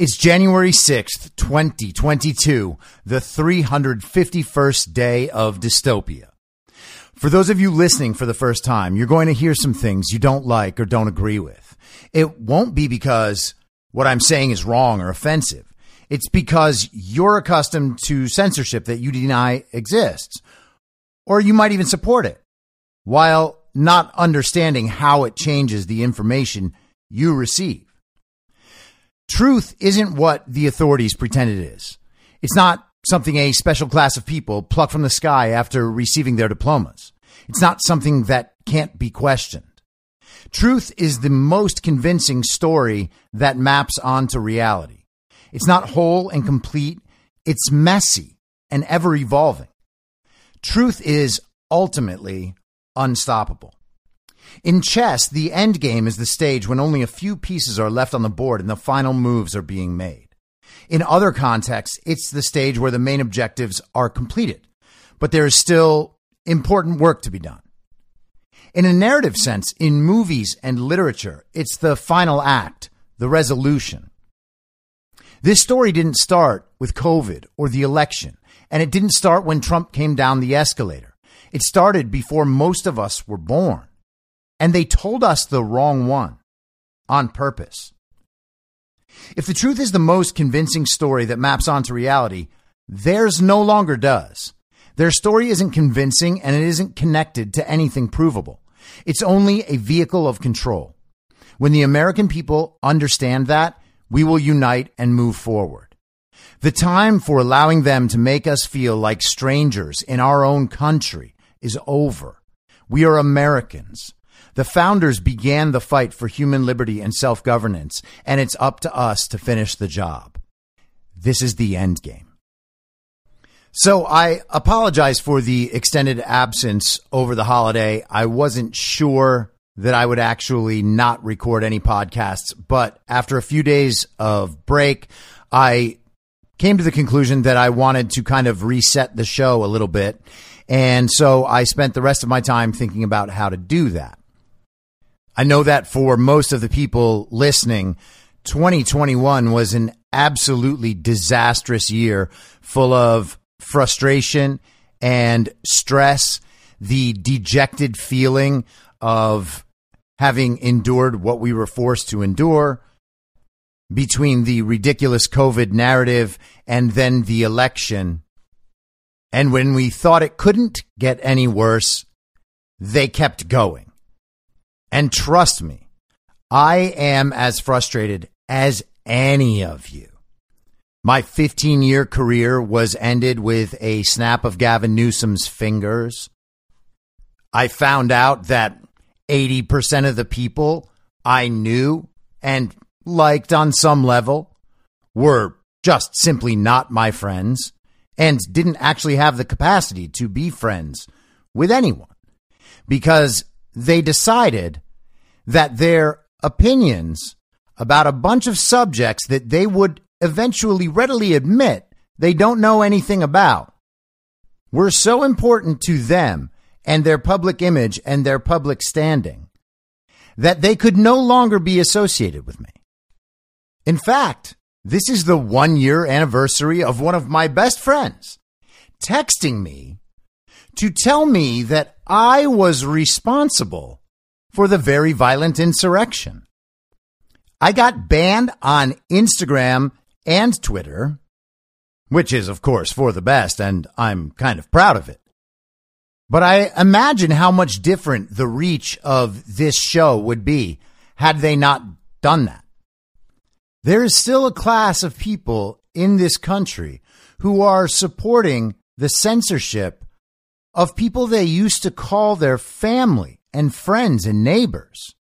It's January 6th, 2022, the 351st day of dystopia. For those of you listening for the first time, you're going to hear some things you don't like or don't agree with. It won't be because what I'm saying is wrong or offensive. It's because you're accustomed to censorship that you deny exists, or you might even support it, while not understanding how it changes the information you receive. Truth isn't what the authorities pretend it is. It's not something a special class of people pluck from the sky after receiving their diplomas. It's not something that can't be questioned. Truth is the most convincing story that maps onto reality. It's not whole and complete. It's messy and ever evolving. Truth is ultimately unstoppable. In chess, the end game is the stage when only a few pieces are left on the board and the final moves are being made. In other contexts, it's the stage where the main objectives are completed, but there is still important work to be done. In a narrative sense, in movies and literature, it's the final act, the resolution. This story didn't start with COVID or the election, and it didn't start when Trump came down the escalator. It started before most of us were born. And they told us the wrong one on purpose. If the truth is the most convincing story that maps onto reality, theirs no longer does. Their story isn't convincing and it isn't connected to anything provable. It's only a vehicle of control. When the American people understand that, we will unite and move forward. The time for allowing them to make us feel like strangers in our own country is over. We are Americans. The founders began the fight for human liberty and self governance, and it's up to us to finish the job. This is the end game. So I apologize for the extended absence over the holiday. I wasn't sure that I would actually not record any podcasts, but after a few days of break, I came to the conclusion that I wanted to kind of reset the show a little bit. And so I spent the rest of my time thinking about how to do that. I know that for most of the people listening, 2021 was an absolutely disastrous year full of frustration and stress, the dejected feeling of having endured what we were forced to endure between the ridiculous COVID narrative and then the election. And when we thought it couldn't get any worse, they kept going. And trust me, I am as frustrated as any of you. My 15 year career was ended with a snap of Gavin Newsom's fingers. I found out that 80% of the people I knew and liked on some level were just simply not my friends and didn't actually have the capacity to be friends with anyone because they decided that their opinions about a bunch of subjects that they would eventually readily admit they don't know anything about were so important to them and their public image and their public standing that they could no longer be associated with me. In fact, this is the one year anniversary of one of my best friends texting me to tell me that I was responsible for the very violent insurrection. I got banned on Instagram and Twitter, which is, of course, for the best, and I'm kind of proud of it. But I imagine how much different the reach of this show would be had they not done that. There is still a class of people in this country who are supporting the censorship of people they used to call their family and friends and neighbors.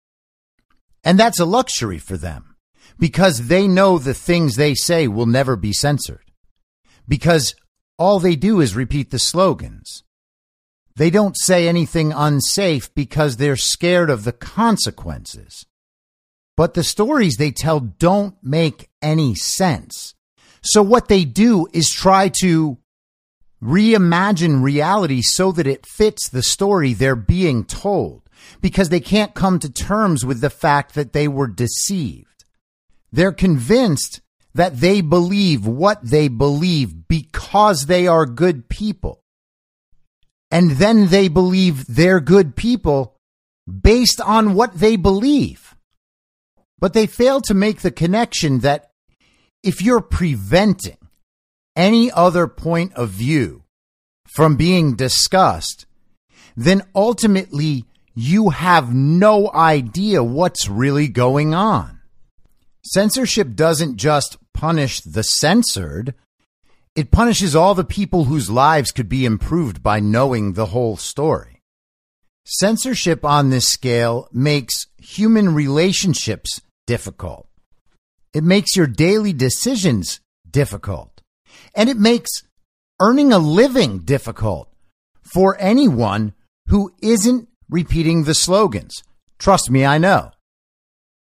And that's a luxury for them because they know the things they say will never be censored. Because all they do is repeat the slogans. They don't say anything unsafe because they're scared of the consequences. But the stories they tell don't make any sense. So what they do is try to reimagine reality so that it fits the story they're being told because they can't come to terms with the fact that they were deceived. They're convinced that they believe what they believe because they are good people. And then they believe they're good people based on what they believe. But they fail to make the connection that if you're preventing any other point of view from being discussed, then ultimately you have no idea what's really going on. Censorship doesn't just punish the censored, it punishes all the people whose lives could be improved by knowing the whole story. Censorship on this scale makes human relationships difficult. It makes your daily decisions difficult. And it makes earning a living difficult for anyone who isn't repeating the slogans. Trust me, I know.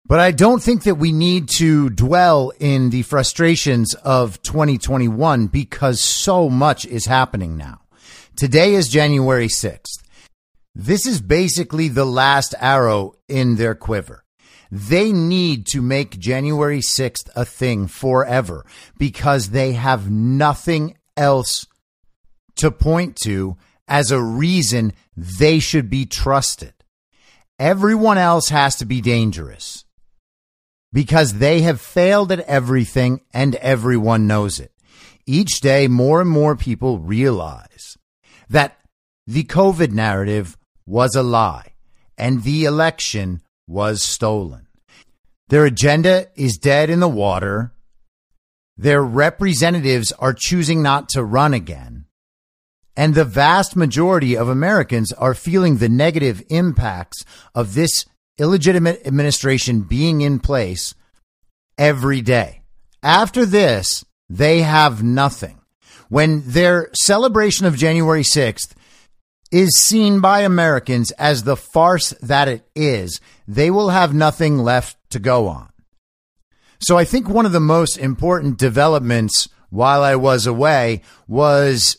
But I don't think that we need to dwell in the frustrations of 2021 because so much is happening now. Today is January 6th. This is basically the last arrow in their quiver. They need to make January 6th a thing forever because they have nothing else to point to as a reason they should be trusted. Everyone else has to be dangerous because they have failed at everything and everyone knows it. Each day, more and more people realize that the COVID narrative was a lie and the election was stolen. Their agenda is dead in the water. Their representatives are choosing not to run again. And the vast majority of Americans are feeling the negative impacts of this illegitimate administration being in place every day. After this, they have nothing. When their celebration of January 6th is seen by Americans as the farce that it is, they will have nothing left to go on. So I think one of the most important developments while I was away was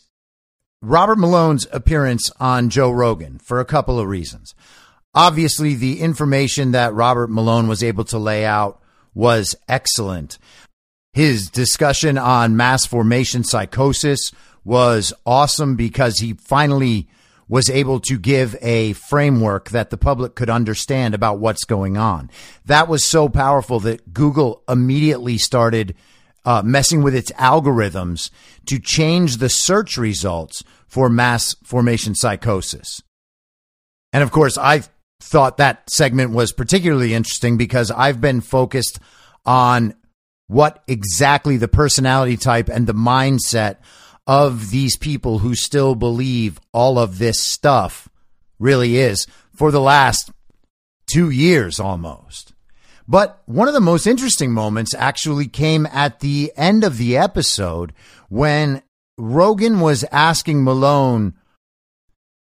Robert Malone's appearance on Joe Rogan for a couple of reasons. Obviously, the information that Robert Malone was able to lay out was excellent. His discussion on mass formation psychosis was awesome because he finally was able to give a framework that the public could understand about what's going on. That was so powerful that Google immediately started uh, messing with its algorithms to change the search results for mass formation psychosis. And of course, I thought that segment was particularly interesting because I've been focused on what exactly the personality type and the mindset of these people who still believe all of this stuff really is for the last two years almost. But one of the most interesting moments actually came at the end of the episode when Rogan was asking Malone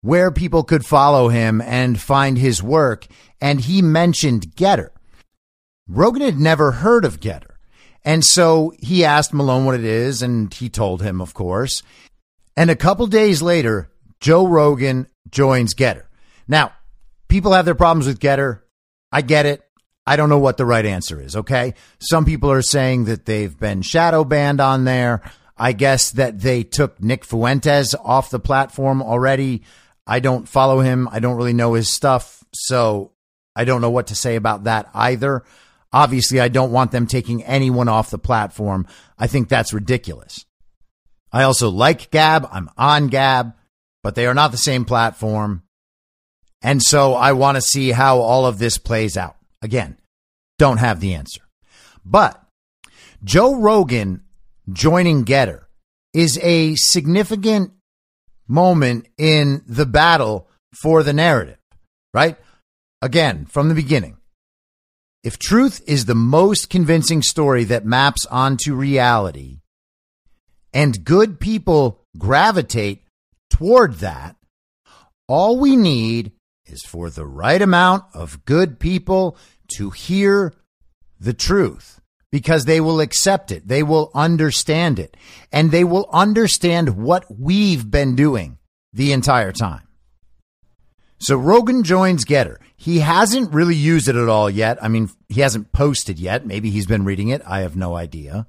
where people could follow him and find his work, and he mentioned Gettr. Rogan had never heard of Gettr. And so he asked Malone what it is, and he told him, of course. And a couple days later, Joe Rogan joins Gettr. Now, people have their problems with Gettr. I get it. I don't know what the right answer is, okay? Some people are saying that they've been shadow banned on there. I guess that they took Nick Fuentes off the platform already. I don't follow him. I don't really know his stuff. So I don't know what to say about that either. Obviously, I don't want them taking anyone off the platform. I think that's ridiculous. I also like Gab. I'm on Gab, but they are not the same platform. And so I want to see how all of this plays out. Again, don't have the answer. But Joe Rogan joining Gettr is a significant moment in the battle for the narrative, right? Again, from the beginning, If truth is the most convincing story that maps onto reality, and good people gravitate toward that, all we need is for the right amount of good people to hear the truth because they will accept it. They will understand it and they will understand what we've been doing the entire time. So Rogan joins Gettr. He hasn't really used it at all yet. I mean, he hasn't posted yet. Maybe he's been reading it. I have no idea.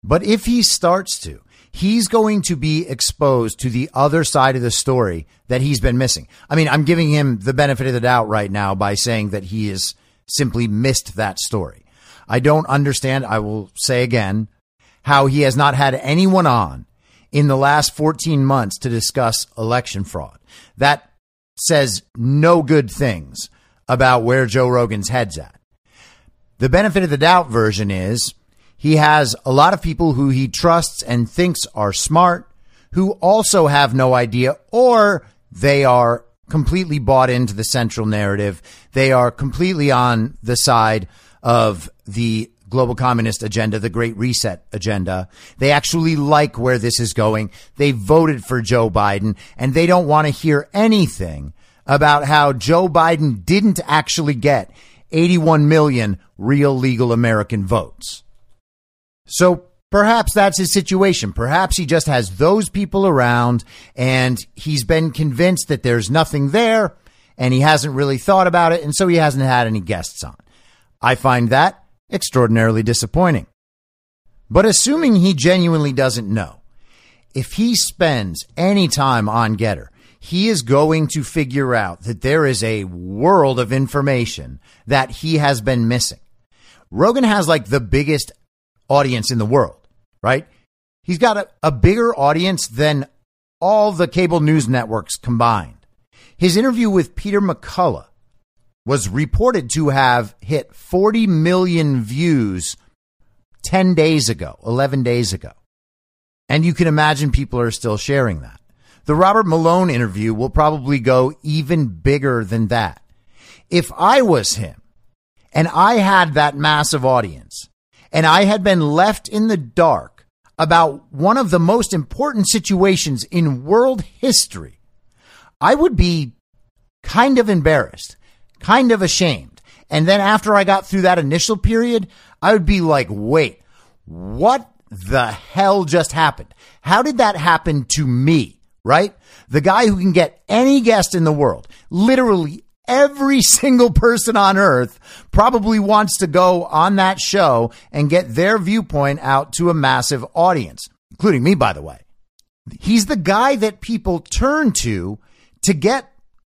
But if he starts to, he's going to be exposed to the other side of the story that he's been missing. I mean, I'm giving him the benefit of the doubt right now by saying that he has simply missed that story. I don't understand, I will say again, how he has not had anyone on in the last 14 months to discuss election fraud. That says no good things about where Joe Rogan's head's at. The benefit of the doubt version is he has a lot of people who he trusts and thinks are smart who also have no idea or they are completely bought into the central narrative. They are completely on the side of the global communist agenda, the great reset agenda. They actually like where this is going. They voted for Joe Biden and they don't want to hear anything about how Joe Biden didn't actually get 81 million real legal American votes. So perhaps that's his situation. Perhaps he just has those people around and he's been convinced that there's nothing there and he hasn't really thought about it. And so he hasn't had any guests on. I find that extraordinarily disappointing. But assuming he genuinely doesn't know, if he spends any time on Gettr, he is going to figure out that there is a world of information that he has been missing. Rogan has like the biggest audience in the world, right? He's got a, a bigger audience than all the cable news networks combined. His interview with Peter McCullough was reported to have hit 40 million views 10 days ago, 11 days ago. And you can imagine people are still sharing that. The Robert Malone interview will probably go even bigger than that. If I was him and I had that massive audience and I had been left in the dark about one of the most important situations in world history, I would be kind of embarrassed, kind of ashamed. And then after I got through that initial period, I would be like, wait, what the hell just happened? How did that happen to me? Right? The guy who can get any guest in the world, literally every single person on earth probably wants to go on that show and get their viewpoint out to a massive audience, including me, by the way. He's the guy that people turn to to get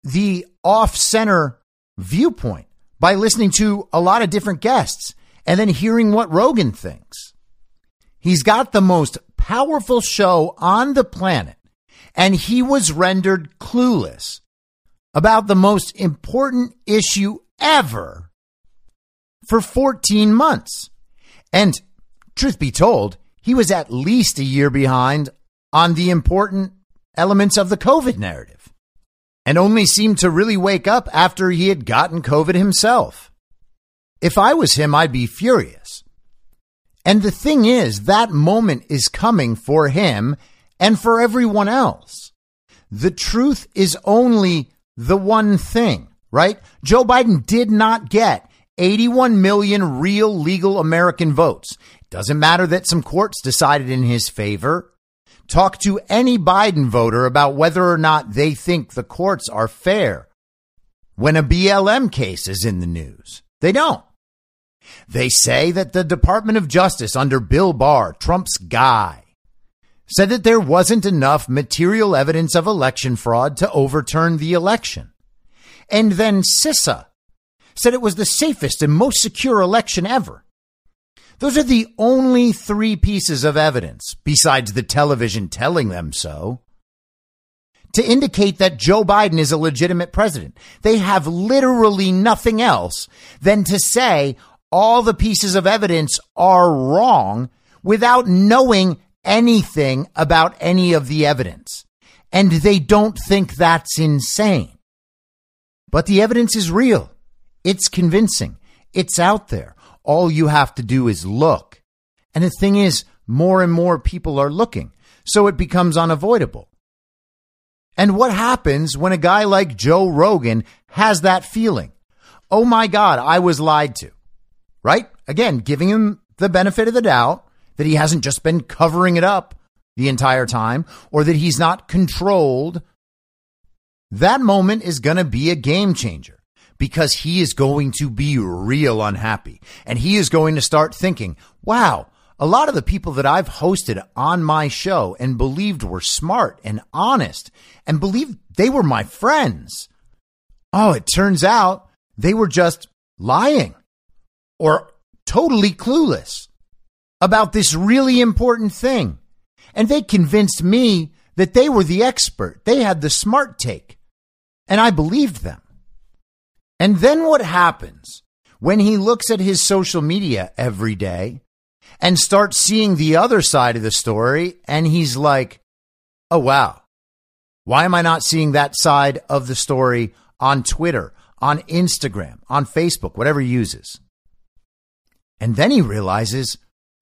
the off center viewpoint by listening to a lot of different guests and then hearing what Rogan thinks. He's got the most powerful show on the planet and he was rendered clueless about the most important issue ever for 14 months. And truth be told, he was at least a year behind on the important elements of the COVID narrative and only seemed to really wake up after he had gotten COVID himself. If I was him, I'd be furious. And the thing is, that moment is coming for him and for everyone else. The truth is only the one thing, right? Joe Biden did not get 81 million real legal American votes. Doesn't matter that some courts decided in his favor. Talk to any Biden voter about whether or not they think the courts are fair when a BLM case is in the news. They don't. They say that the Department of Justice under Bill Barr, Trump's guy, said that there wasn't enough material evidence of election fraud to overturn the election. And then CISA said it was the safest and most secure election ever. Those are the only three pieces of evidence, besides the television telling them so, to indicate that Joe Biden is a legitimate president. They have literally nothing else than to say all the pieces of evidence are wrong without knowing anything about any of the evidence. And they don't think that's insane. But the evidence is real. It's convincing. It's out there. All you have to do is look. And the thing is, more and more people are looking. So it becomes unavoidable. And what happens when a guy like Joe Rogan has that feeling? Oh my God, I was lied to. Right? Again, giving him the benefit of the doubt that he hasn't just been covering it up the entire time or that he's not controlled. That moment is going to be a game changer because he is going to be real unhappy and he is going to start thinking, wow, a lot of the people that I've hosted on my show and believed were smart and honest and believed they were my friends. Oh, it turns out they were just lying or totally clueless about this really important thing. And they convinced me that they were the expert. They had the smart take. And I believed them. And then what happens when he looks at his social media every day and starts seeing the other side of the story and he's like, oh, wow. Why am I not seeing that side of the story on Twitter, on Instagram, on Facebook, whatever he uses? And then he realizes,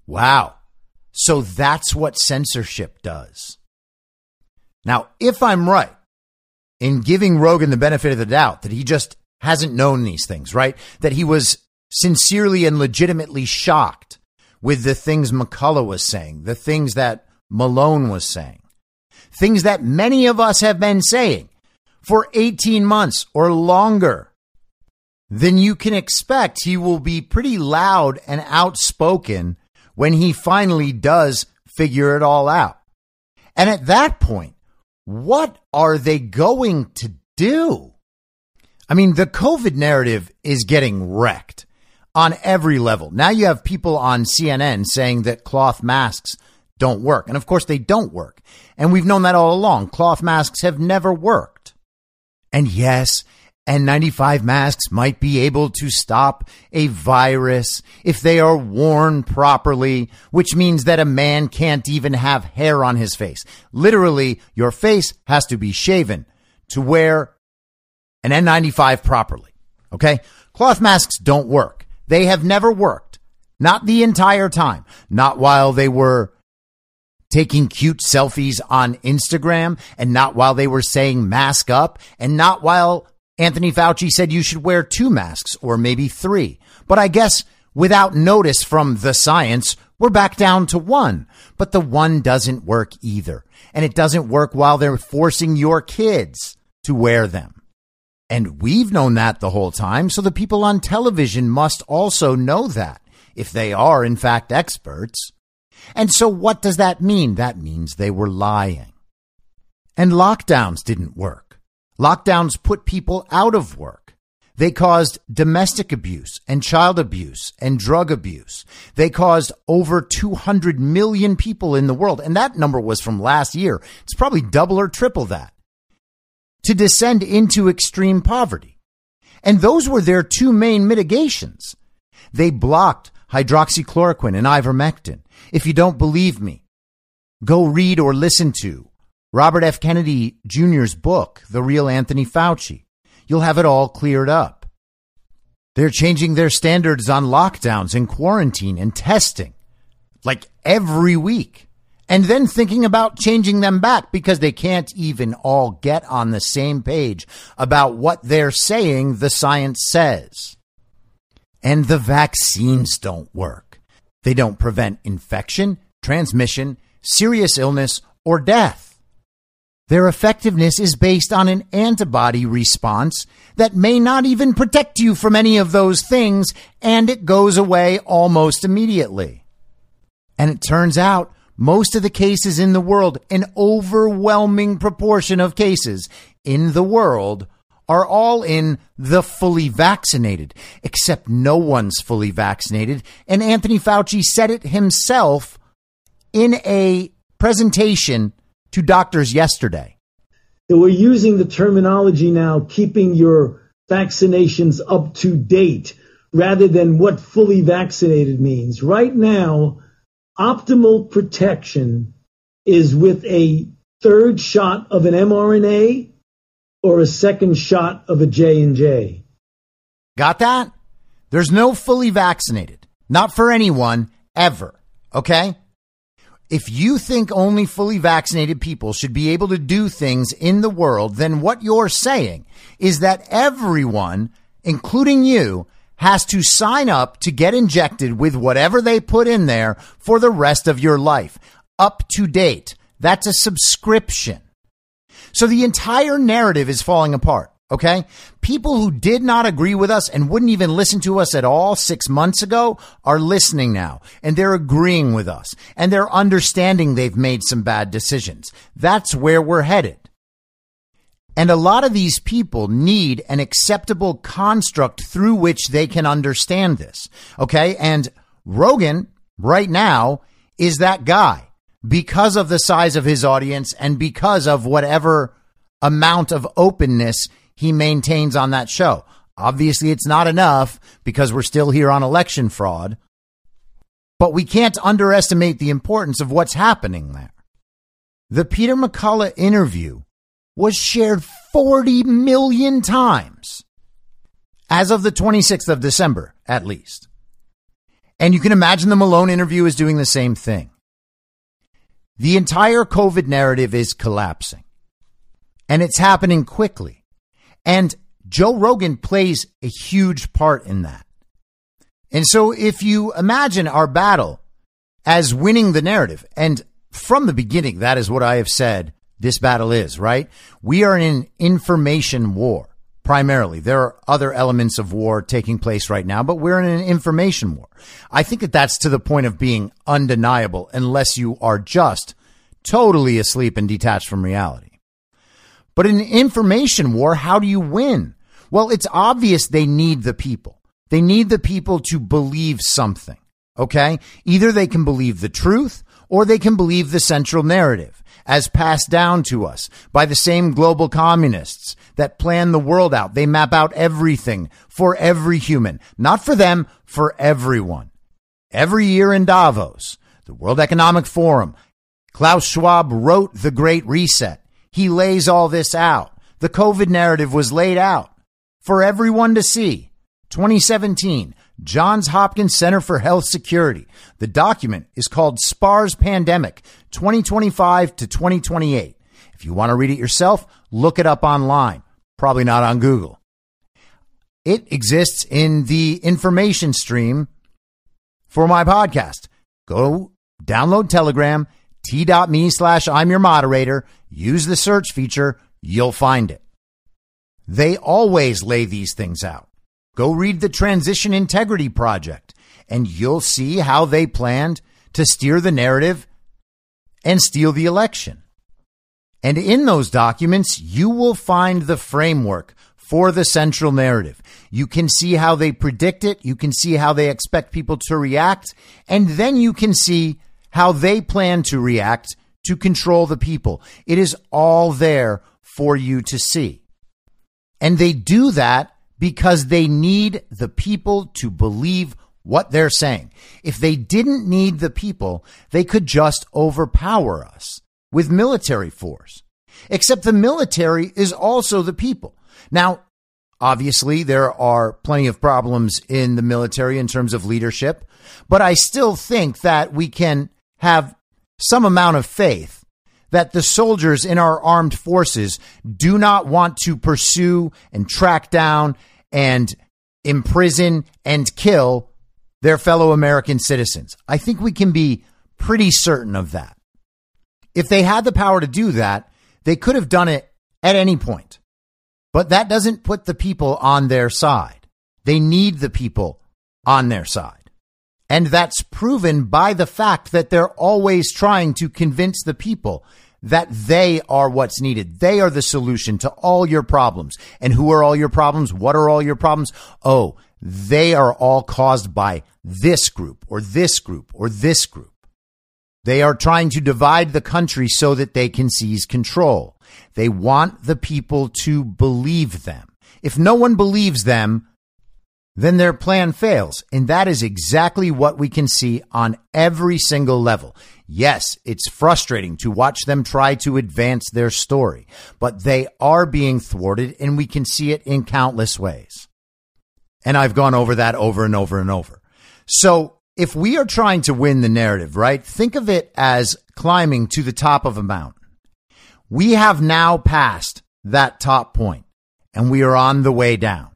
wow, so that's what censorship does. Now, if I'm right in giving Rogan the benefit of the doubt that he just hasn't known these things, right? That he was sincerely and legitimately shocked with the things McCullough was saying, the things that Malone was saying, things that many of us have been saying for 18 months or longer then you can expect he will be pretty loud and outspoken when he finally does figure it all out. And at that point, what are they going to do? I mean, the COVID narrative is getting wrecked on every level. Now you have people on CNN saying that cloth masks don't work. And of course, they don't work. And we've known that all along. Cloth masks have never worked. And yes, N95 masks might be able to stop a virus if they are worn properly, which means that a man can't even have hair on his face. Literally, your face has to be shaven to wear an N95 properly. Okay? Cloth masks don't work. They have never worked. Not the entire time. Not while they were taking cute selfies on Instagram and not while they were saying mask up and not while Anthony Fauci said you should wear two masks or maybe three. But I guess without notice from the science, we're back down to one. But the one doesn't work either. And it doesn't work while they're forcing your kids to wear them. And we've known that the whole time. So the people on television must also know that if they are in fact experts. And so what does that mean? That means they were lying. And lockdowns didn't work. Lockdowns put people out of work. They caused domestic abuse and child abuse and drug abuse. They caused over 200 million people in the world. And that number was from last year. It's probably double or triple that to descend into extreme poverty. And those were their two main mitigations. They blocked hydroxychloroquine and ivermectin. If you don't believe me, go read or listen to Robert F. Kennedy Jr.'s book, The Real Anthony Fauci. You'll have it all cleared up. They're changing their standards on lockdowns and quarantine and testing like every week. And then thinking about changing them back because they can't even all get on the same page about what they're saying the science says. And the vaccines don't work. They don't prevent infection, transmission, serious illness, or death. Their effectiveness is based on an antibody response that may not even protect you from any of those things, and it goes away almost immediately. And it turns out most of the cases in the world, an overwhelming proportion of cases in the world, are all in the fully vaccinated, except no one's fully vaccinated. And Anthony Fauci said it himself in a presentation to doctors yesterday. We're using the terminology now, keeping your vaccinations up to date rather than what fully vaccinated means. Right now, optimal protection is with a third shot of an mRNA or a second shot of a J&J. Got that? There's no fully vaccinated. Not for anyone ever. Okay? If you think only fully vaccinated people should be able to do things in the world, then what you're saying is that everyone, including you, has to sign up to get injected with whatever they put in there for the rest of your life. Up to date. That's a subscription. So the entire narrative is falling apart. Okay. People who did not agree with us and wouldn't even listen to us at all six months ago are listening now and they're agreeing with us and they're understanding they've made some bad decisions. That's where we're headed. And a lot of these people need an acceptable construct through which they can understand this. Okay. And Rogan right now is that guy because of the size of his audience and because of whatever amount of openness he maintains on that show. Obviously, it's not enough because we're still here on election fraud, but we can't underestimate the importance of what's happening there. The Peter McCullough interview was shared 40 million times as of the 26th of December, at least. And you can imagine the Malone interview is doing the same thing. The entire COVID narrative is collapsing and it's happening quickly. And Joe Rogan plays a huge part in that. And so if you imagine our battle as winning the narrative, and from the beginning, that is what I have said this battle is, right? We are in an information war primarily. There are other elements of war taking place right now, but we're in an information war. I think that that's to the point of being undeniable unless you are just totally asleep and detached from reality. But in an information war, how do you win? Well, it's obvious they need the people. They need the people to believe something. Okay. Either they can believe the truth or they can believe the central narrative as passed down to us by the same global communists that plan the world out. They map out everything for every human, not for them, for everyone. Every year in Davos, the World Economic Forum, Klaus Schwab wrote The Great Reset. He lays all this out. The COVID narrative was laid out for everyone to see. 2017, Johns Hopkins Center for Health Security. The document is called SPARS Pandemic 2025 to 2028. If you want to read it yourself, look it up online. Probably not on Google. It exists in the information stream for my podcast. Go download Telegram t.me slash I'm your moderator. Use the search feature. You'll find it. They always lay these things out. Go read the Transition Integrity Project and you'll see how they planned to steer the narrative and steal the election. And in those documents, you will find the framework for the central narrative. You can see how they predict it. You can see how they expect people to react. And then you can see how they plan to react to control the people. It is all there for you to see. And they do that because they need the people to believe what they're saying. If they didn't need the people, they could just overpower us with military force. Except the military is also the people. Now, obviously, there are plenty of problems in the military in terms of leadership, but I still think that we can have some amount of faith that the soldiers in our armed forces do not want to pursue and track down and imprison and kill their fellow American citizens. I think we can be pretty certain of that. If they had the power to do that, they could have done it at any point. But that doesn't put the people on their side. They need the people on their side. And that's proven by the fact that they're always trying to convince the people that they are what's needed. They are the solution to all your problems. And who are all your problems? What are all your problems? Oh, they are all caused by this group or this group or this group. They are trying to divide the country so that they can seize control. They want the people to believe them. If no one believes them, then their plan fails. And that is exactly what we can see on every single level. Yes, it's frustrating to watch them try to advance their story, but they are being thwarted and we can see it in countless ways. And I've gone over that over and over and over. So if we are trying to win the narrative, right? Think of it as climbing to the top of a mountain. We have now passed that top point and we are on the way down.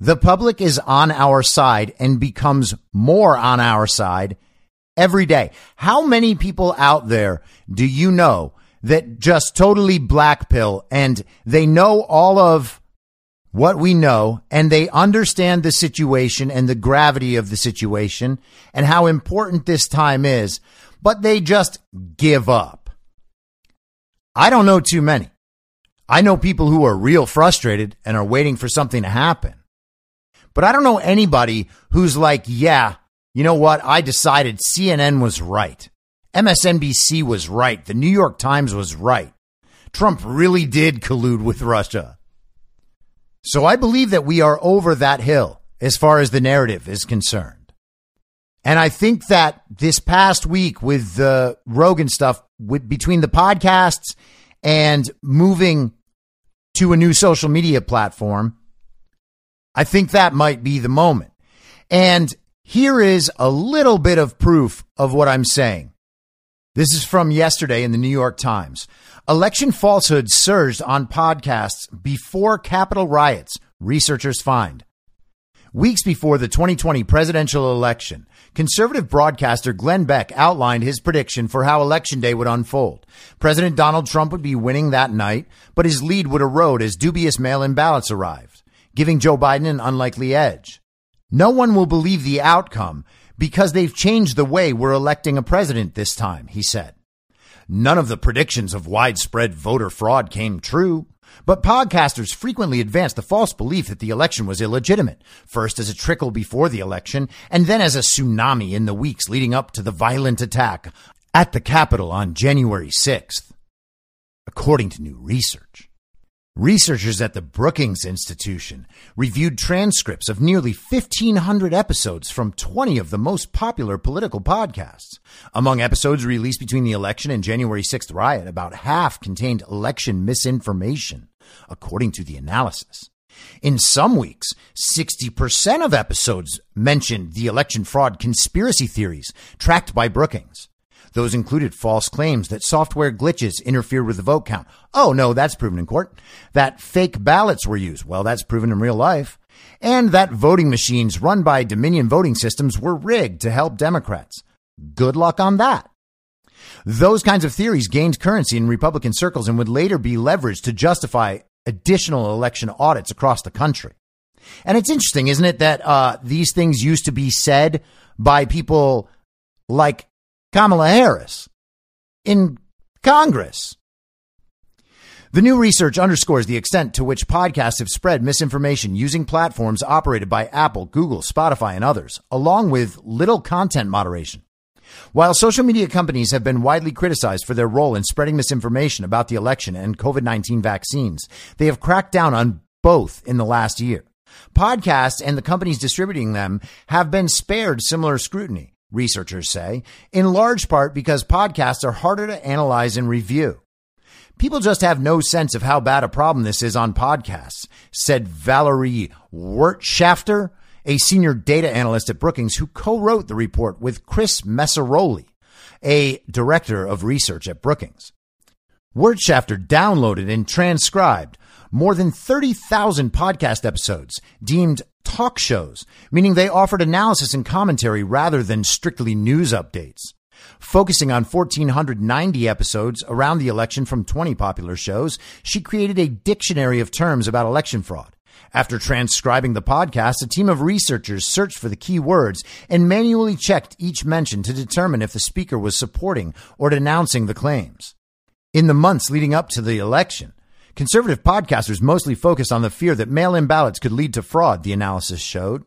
The public is on our side and becomes more on our side every day. How many people out there do you know that just totally black pill and they know all of what we know and they understand the situation and the gravity of the situation and how important this time is, but they just give up. I don't know too many. I know people who are real frustrated and are waiting for something to happen. But I don't know anybody who's like, yeah, you know what? I decided CNN was right. MSNBC was right. The New York Times was right. Trump really did collude with Russia. So I believe that we are over that hill as far as the narrative is concerned. And I think that this past week with the Rogan stuff, with, between the podcasts and moving to a new social media platform, I think that might be the moment. And here is a little bit of proof of what I'm saying. This is from yesterday in the New York Times. Election falsehoods surged on podcasts before Capitol riots, researchers find. Weeks before the 2020 presidential election, conservative broadcaster Glenn Beck outlined his prediction for how election day would unfold. President Donald Trump would be winning that night, but his lead would erode as dubious mail-in ballots arrived, giving Joe Biden an unlikely edge. No one will believe the outcome because they've changed the way we're electing a president this time, he said. None of the predictions of widespread voter fraud came true, but podcasters frequently advanced the false belief that the election was illegitimate, first as a trickle before the election, and then as a tsunami in the weeks leading up to the violent attack at the Capitol on January 6th, according to new research. Researchers at the Brookings Institution reviewed transcripts of nearly 1,500 episodes from 20 of the most popular political podcasts. Among episodes released between the election and January 6th riot, about half contained election misinformation, according to the analysis. In some weeks, 60% of episodes mentioned the election fraud conspiracy theories tracked by Brookings. Those included false claims that software glitches interfered with the vote count. Oh, no, that's proven in court. That fake ballots were used. Well, that's proven in real life. And that voting machines run by Dominion voting systems were rigged to help Democrats. Good luck on that. Those kinds of theories gained currency in Republican circles and would later be leveraged to justify additional election audits across the country. And it's interesting, isn't it, that uh, these things used to be said by people like Kamala Harris in Congress. The new research underscores the extent to which podcasts have spread misinformation using platforms operated by Apple, Google, Spotify, and others, along with little content moderation. While social media companies have been widely criticized for their role in spreading misinformation about the election and COVID 19 vaccines, they have cracked down on both in the last year. Podcasts and the companies distributing them have been spared similar scrutiny researchers say, in large part because podcasts are harder to analyze and review. People just have no sense of how bad a problem this is on podcasts, said Valerie Wirtschafter, a senior data analyst at Brookings who co-wrote the report with Chris Meserole, a director of research at Brookings. Wirtschafter downloaded and transcribed more than 30,000 podcast episodes deemed talk shows, meaning they offered analysis and commentary rather than strictly news updates. Focusing on 1,490 episodes around the election from 20 popular shows, she created a dictionary of terms about election fraud. After transcribing the podcast, a team of researchers searched for the key words and manually checked each mention to determine if the speaker was supporting or denouncing the claims. In the months leading up to the election, Conservative podcasters mostly focused on the fear that mail in ballots could lead to fraud, the analysis showed.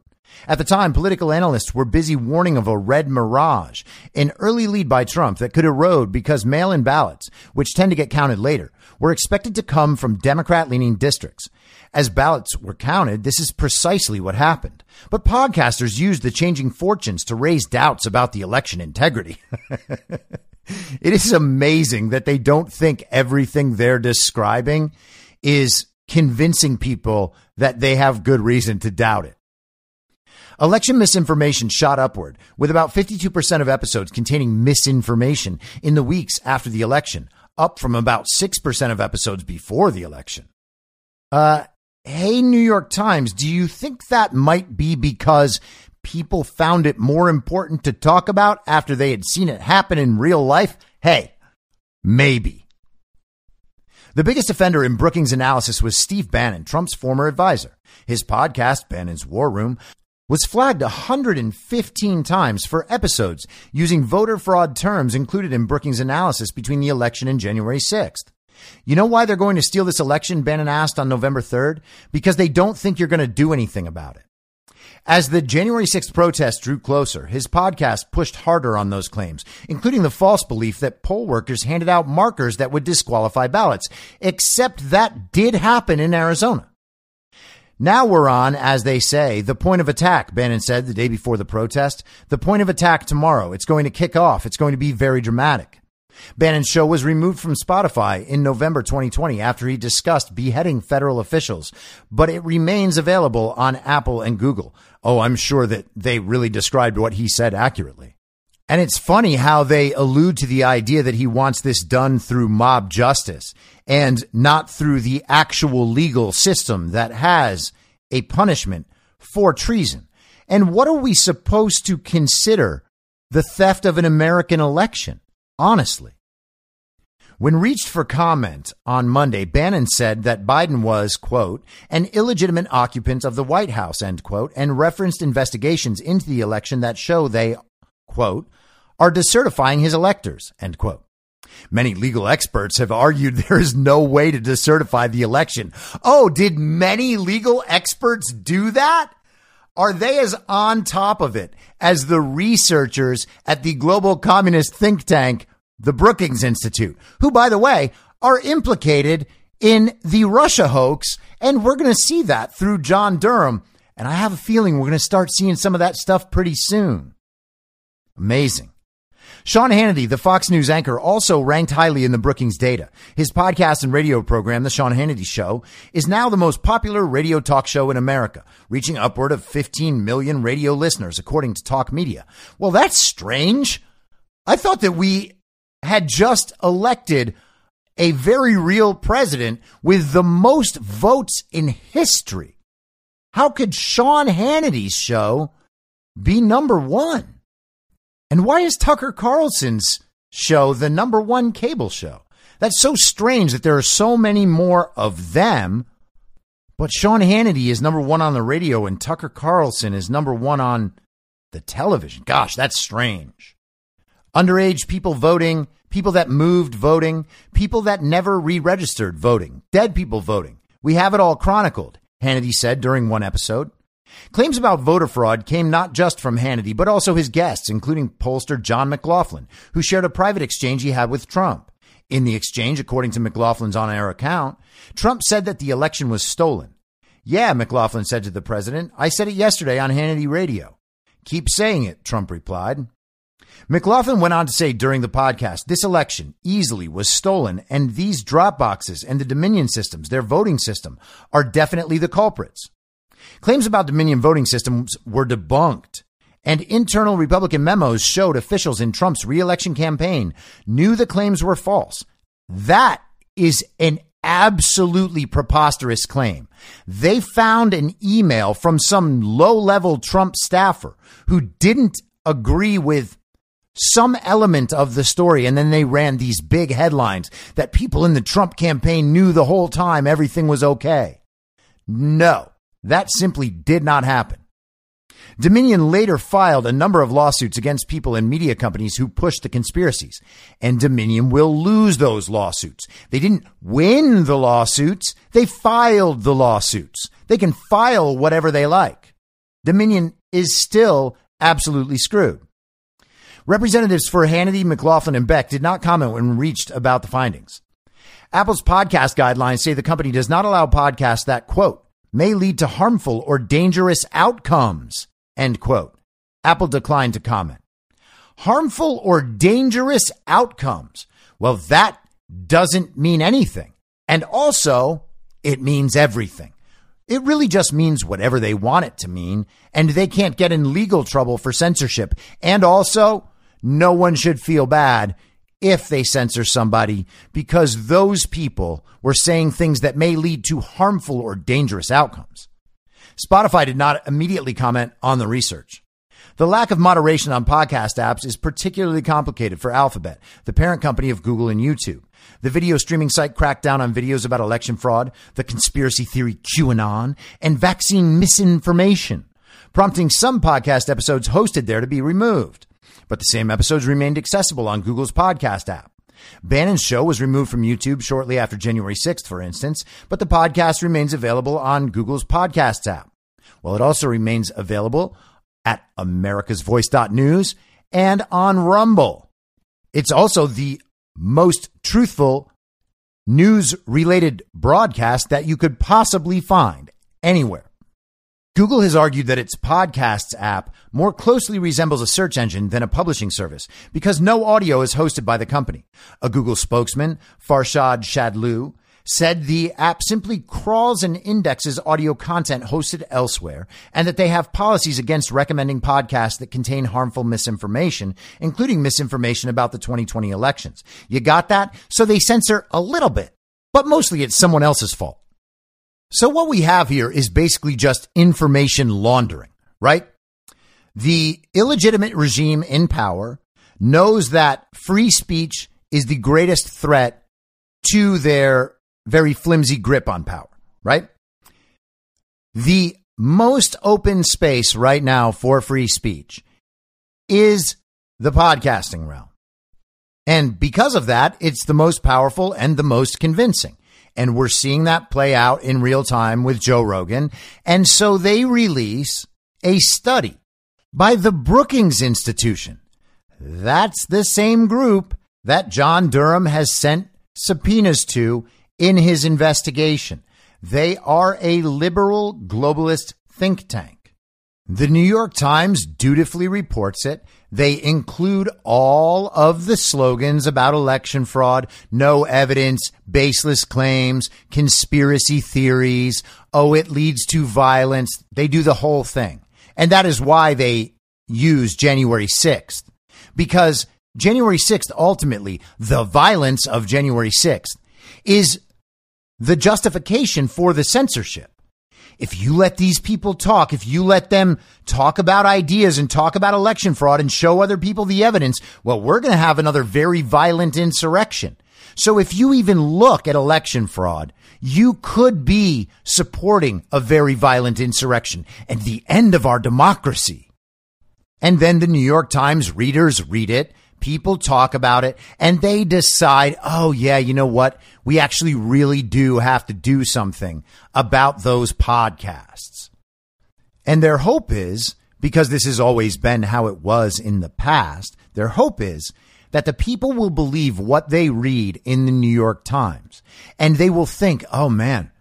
At the time, political analysts were busy warning of a red mirage, an early lead by Trump that could erode because mail in ballots, which tend to get counted later, were expected to come from Democrat leaning districts. As ballots were counted, this is precisely what happened. But podcasters used the changing fortunes to raise doubts about the election integrity. It is amazing that they don't think everything they're describing is convincing people that they have good reason to doubt it. Election misinformation shot upward, with about 52% of episodes containing misinformation in the weeks after the election, up from about 6% of episodes before the election. Uh, hey, New York Times, do you think that might be because people found it more important to talk about after they had seen it happen in real life? Hey, maybe. The biggest offender in Brookings' analysis was Steve Bannon, Trump's former advisor. His podcast, Bannon's War Room, was flagged 115 times for episodes using voter fraud terms included in Brookings' analysis between the election and January 6th. You know why they're going to steal this election? Bannon asked on November 3rd. Because they don't think you're going to do anything about it. As the January 6th protest drew closer, his podcast pushed harder on those claims, including the false belief that poll workers handed out markers that would disqualify ballots. Except that did happen in Arizona. Now we're on, as they say, the point of attack, Bannon said the day before the protest. The point of attack tomorrow. It's going to kick off. It's going to be very dramatic. Bannon's show was removed from Spotify in November 2020 after he discussed beheading federal officials, but it remains available on Apple and Google. Oh, I'm sure that they really described what he said accurately. And it's funny how they allude to the idea that he wants this done through mob justice and not through the actual legal system that has a punishment for treason. And what are we supposed to consider the theft of an American election? Honestly. When reached for comment on Monday, Bannon said that Biden was, quote, an illegitimate occupant of the White House, end quote, and referenced investigations into the election that show they, quote, are decertifying his electors, end quote. Many legal experts have argued there is no way to decertify the election. Oh, did many legal experts do that? Are they as on top of it as the researchers at the global communist think tank, the Brookings Institute, who, by the way, are implicated in the Russia hoax? And we're going to see that through John Durham. And I have a feeling we're going to start seeing some of that stuff pretty soon. Amazing. Sean Hannity, the Fox News anchor, also ranked highly in the Brookings data. His podcast and radio program, The Sean Hannity Show, is now the most popular radio talk show in America, reaching upward of 15 million radio listeners, according to Talk Media. Well, that's strange. I thought that we had just elected a very real president with the most votes in history. How could Sean Hannity's show be number one? And why is Tucker Carlson's show the number one cable show? That's so strange that there are so many more of them. But Sean Hannity is number one on the radio and Tucker Carlson is number one on the television. Gosh, that's strange. Underage people voting, people that moved voting, people that never re registered voting, dead people voting. We have it all chronicled, Hannity said during one episode. Claims about voter fraud came not just from Hannity, but also his guests, including pollster John McLaughlin, who shared a private exchange he had with Trump. In the exchange, according to McLaughlin's on air account, Trump said that the election was stolen. Yeah, McLaughlin said to the president, I said it yesterday on Hannity radio. Keep saying it, Trump replied. McLaughlin went on to say during the podcast, this election easily was stolen, and these drop boxes and the Dominion systems, their voting system, are definitely the culprits. Claims about Dominion voting systems were debunked. And internal Republican memos showed officials in Trump's reelection campaign knew the claims were false. That is an absolutely preposterous claim. They found an email from some low level Trump staffer who didn't agree with some element of the story. And then they ran these big headlines that people in the Trump campaign knew the whole time everything was okay. No. That simply did not happen. Dominion later filed a number of lawsuits against people and media companies who pushed the conspiracies, and Dominion will lose those lawsuits. They didn't win the lawsuits, they filed the lawsuits. They can file whatever they like. Dominion is still absolutely screwed. Representatives for Hannity, McLaughlin, and Beck did not comment when reached about the findings. Apple's podcast guidelines say the company does not allow podcasts that, quote, may lead to harmful or dangerous outcomes. End quote. Apple declined to comment. Harmful or dangerous outcomes. Well, that doesn't mean anything. And also, it means everything. It really just means whatever they want it to mean, and they can't get in legal trouble for censorship. And also, no one should feel bad if they censor somebody because those people were saying things that may lead to harmful or dangerous outcomes. Spotify did not immediately comment on the research. The lack of moderation on podcast apps is particularly complicated for Alphabet, the parent company of Google and YouTube. The video streaming site cracked down on videos about election fraud, the conspiracy theory QAnon, and vaccine misinformation, prompting some podcast episodes hosted there to be removed. But the same episodes remained accessible on Google's podcast app. Bannon's show was removed from YouTube shortly after January 6th, for instance, but the podcast remains available on Google's podcast app. Well, it also remains available at americasvoice.news and on Rumble. It's also the most truthful news related broadcast that you could possibly find anywhere. Google has argued that its podcasts app more closely resembles a search engine than a publishing service because no audio is hosted by the company. A Google spokesman, Farshad Shadloo, said the app simply crawls and indexes audio content hosted elsewhere and that they have policies against recommending podcasts that contain harmful misinformation, including misinformation about the 2020 elections. You got that? So they censor a little bit, but mostly it's someone else's fault. So what we have here is basically just information laundering, right? The illegitimate regime in power knows that free speech is the greatest threat to their very flimsy grip on power, right? The most open space right now for free speech is the podcasting realm. And because of that, it's the most powerful and the most convincing. And we're seeing that play out in real time with Joe Rogan. And so they release a study by the Brookings Institution. That's the same group that John Durham has sent subpoenas to in his investigation. They are a liberal globalist think tank. The New York Times dutifully reports it. They include all of the slogans about election fraud, no evidence, baseless claims, conspiracy theories. Oh, it leads to violence. They do the whole thing. And that is why they use January 6th because January 6th, ultimately, the violence of January 6th is the justification for the censorship. If you let these people talk, if you let them talk about ideas and talk about election fraud and show other people the evidence, well, we're going to have another very violent insurrection. So if you even look at election fraud, you could be supporting a very violent insurrection and the end of our democracy. And then the New York Times readers read it People talk about it and they decide, oh, yeah, you know what? We actually really do have to do something about those podcasts. And their hope is, because this has always been how it was in the past, their hope is that the people will believe what they read in the New York Times and they will think, oh man,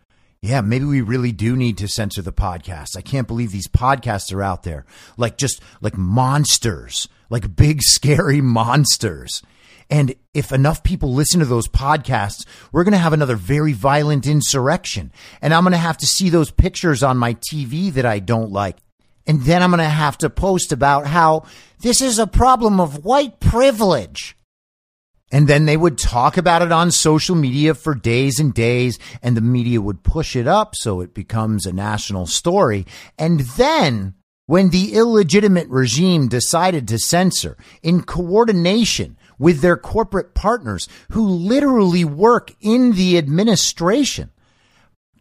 yeah, maybe we really do need to censor the podcasts. I can't believe these podcasts are out there like just like monsters like big, scary monsters. And if enough people listen to those podcasts, we're going to have another very violent insurrection. And I'm going to have to see those pictures on my TV that I don't like. And then I'm going to have to post about how this is a problem of white privilege. And then they would talk about it on social media for days and days, and the media would push it up so it becomes a national story. And then when the illegitimate regime decided to censor in coordination with their corporate partners who literally work in the administration.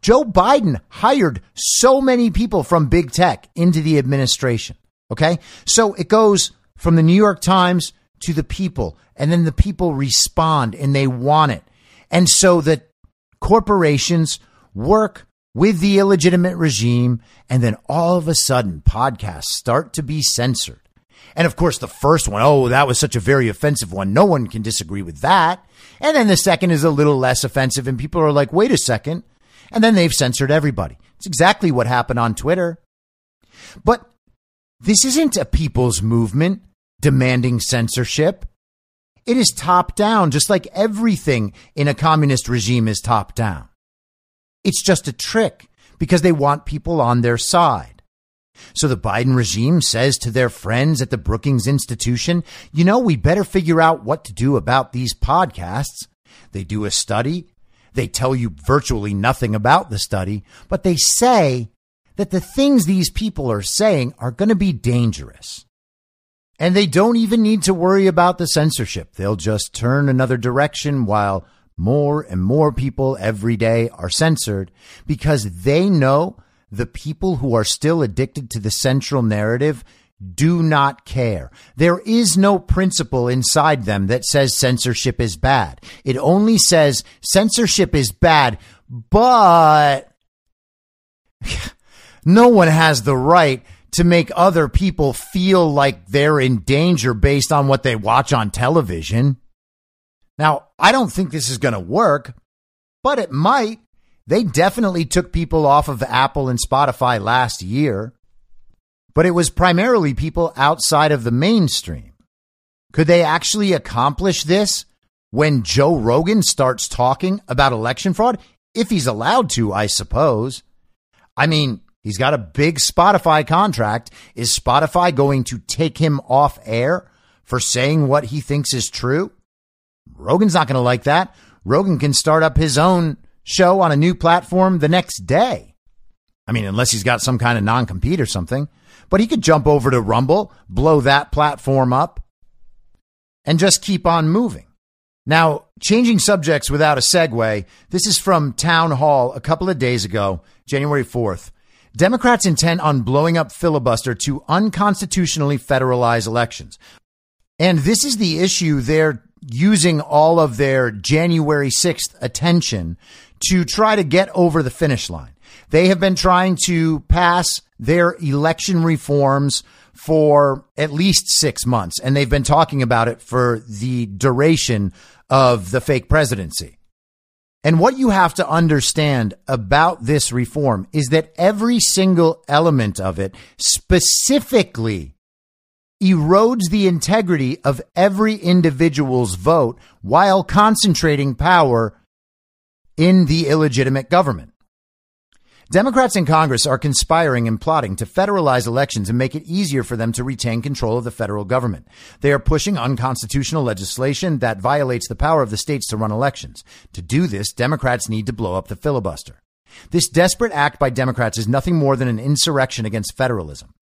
Joe Biden hired so many people from big tech into the administration. Okay. So it goes from the New York Times to the people, and then the people respond and they want it. And so that corporations work with the illegitimate regime, and then all of a sudden podcasts start to be censored. And of course, the first one, oh, that was such a very offensive one. No one can disagree with that. And then the second is a little less offensive, and people are like, wait a second. And then they've censored everybody. It's exactly what happened on Twitter. But this isn't a people's movement demanding censorship. It is top down, just like everything in a communist regime is top down. It's just a trick because they want people on their side. So the Biden regime says to their friends at the Brookings Institution, you know, we better figure out what to do about these podcasts. They do a study. They tell you virtually nothing about the study, but they say that the things these people are saying are going to be dangerous. And they don't even need to worry about the censorship. They'll just turn another direction while more and more people every day are censored because they know the people who are still addicted to the central narrative do not care. There is no principle inside them that says censorship is bad. It only says censorship is bad, but no one has the right to make other people feel like they're in danger based on what they watch on television. Now, I don't think this is going to work, but it might. They definitely took people off of Apple and Spotify last year, but it was primarily people outside of the mainstream. Could they actually accomplish this when Joe Rogan starts talking about election fraud? If he's allowed to, I suppose. I mean, he's got a big Spotify contract. Is Spotify going to take him off air for saying what he thinks is true? Rogan's not going to like that. Rogan can start up his own show on a new platform the next day. I mean, unless he's got some kind of non compete or something, but he could jump over to Rumble, blow that platform up, and just keep on moving. Now, changing subjects without a segue, this is from Town Hall a couple of days ago, January 4th. Democrats intent on blowing up filibuster to unconstitutionally federalize elections. And this is the issue they're using all of their January 6th attention to try to get over the finish line. They have been trying to pass their election reforms for at least six months, and they've been talking about it for the duration of the fake presidency. And what you have to understand about this reform is that every single element of it specifically erodes the integrity of every individual's vote while concentrating power in the illegitimate government. Democrats in Congress are conspiring and plotting to federalize elections and make it easier for them to retain control of the federal government. They are pushing unconstitutional legislation that violates the power of the states to run elections. To do this, Democrats need to blow up the filibuster. This desperate act by Democrats is nothing more than an insurrection against federalism.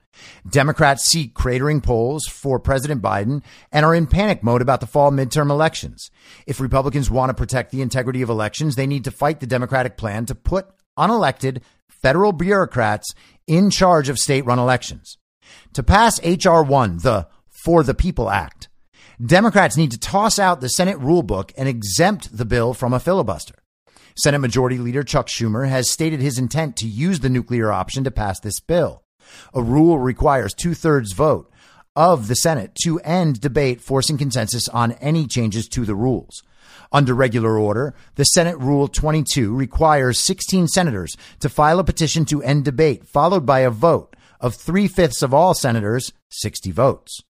Democrats seek cratering polls for President Biden and are in panic mode about the fall midterm elections. If Republicans want to protect the integrity of elections, they need to fight the Democratic plan to put unelected federal bureaucrats in charge of state run elections. To pass H.R. 1, the For the People Act, Democrats need to toss out the Senate rulebook and exempt the bill from a filibuster. Senate Majority Leader Chuck Schumer has stated his intent to use the nuclear option to pass this bill. A rule requires two thirds vote of the Senate to end debate, forcing consensus on any changes to the rules. Under regular order, the Senate Rule 22 requires 16 senators to file a petition to end debate, followed by a vote of three fifths of all senators, 60 votes.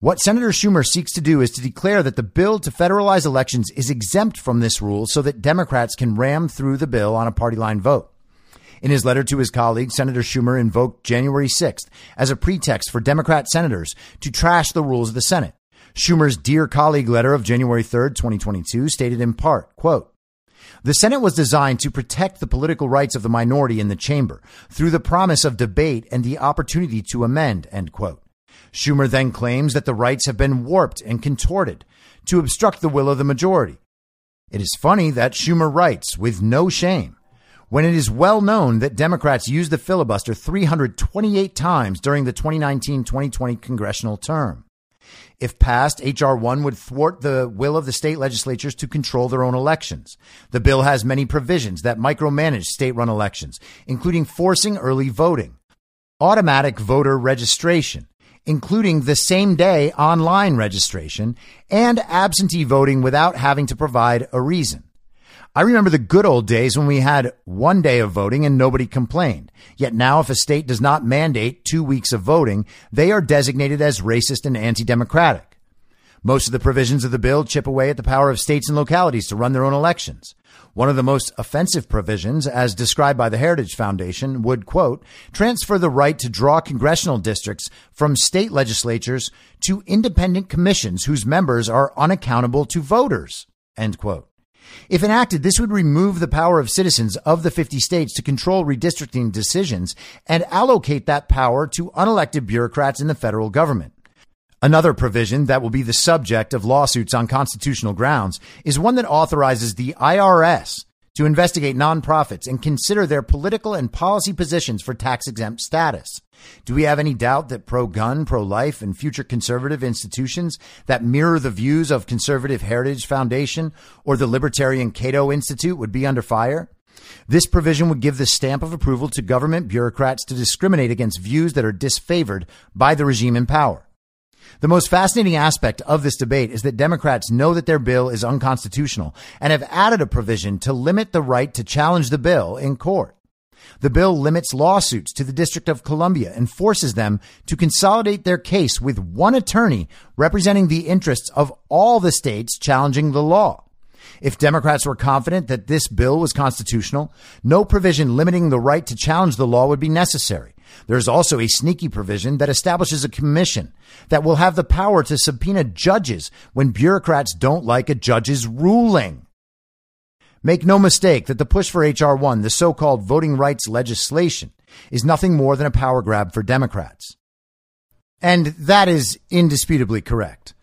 What Senator Schumer seeks to do is to declare that the bill to federalize elections is exempt from this rule so that Democrats can ram through the bill on a party line vote. In his letter to his colleague, Senator Schumer invoked January 6th as a pretext for Democrat senators to trash the rules of the Senate. Schumer's Dear Colleague letter of January 3rd, 2022 stated in part, quote, the Senate was designed to protect the political rights of the minority in the chamber through the promise of debate and the opportunity to amend, end quote. Schumer then claims that the rights have been warped and contorted to obstruct the will of the majority. It is funny that Schumer writes with no shame when it is well known that Democrats used the filibuster 328 times during the 2019 2020 congressional term. If passed, H.R. 1 would thwart the will of the state legislatures to control their own elections. The bill has many provisions that micromanage state run elections, including forcing early voting, automatic voter registration, including the same day online registration, and absentee voting without having to provide a reason. I remember the good old days when we had one day of voting and nobody complained. Yet now, if a state does not mandate two weeks of voting, they are designated as racist and anti democratic. Most of the provisions of the bill chip away at the power of states and localities to run their own elections. One of the most offensive provisions, as described by the Heritage Foundation, would, quote, transfer the right to draw congressional districts from state legislatures to independent commissions whose members are unaccountable to voters, end quote. If enacted, this would remove the power of citizens of the 50 states to control redistricting decisions and allocate that power to unelected bureaucrats in the federal government. Another provision that will be the subject of lawsuits on constitutional grounds is one that authorizes the IRS to investigate nonprofits and consider their political and policy positions for tax exempt status. Do we have any doubt that pro gun, pro life, and future conservative institutions that mirror the views of Conservative Heritage Foundation or the Libertarian Cato Institute would be under fire? This provision would give the stamp of approval to government bureaucrats to discriminate against views that are disfavored by the regime in power. The most fascinating aspect of this debate is that Democrats know that their bill is unconstitutional and have added a provision to limit the right to challenge the bill in court. The bill limits lawsuits to the District of Columbia and forces them to consolidate their case with one attorney representing the interests of all the states challenging the law. If Democrats were confident that this bill was constitutional, no provision limiting the right to challenge the law would be necessary. There's also a sneaky provision that establishes a commission that will have the power to subpoena judges when bureaucrats don't like a judge's ruling. Make no mistake that the push for H.R. 1, the so called voting rights legislation, is nothing more than a power grab for Democrats. And that is indisputably correct.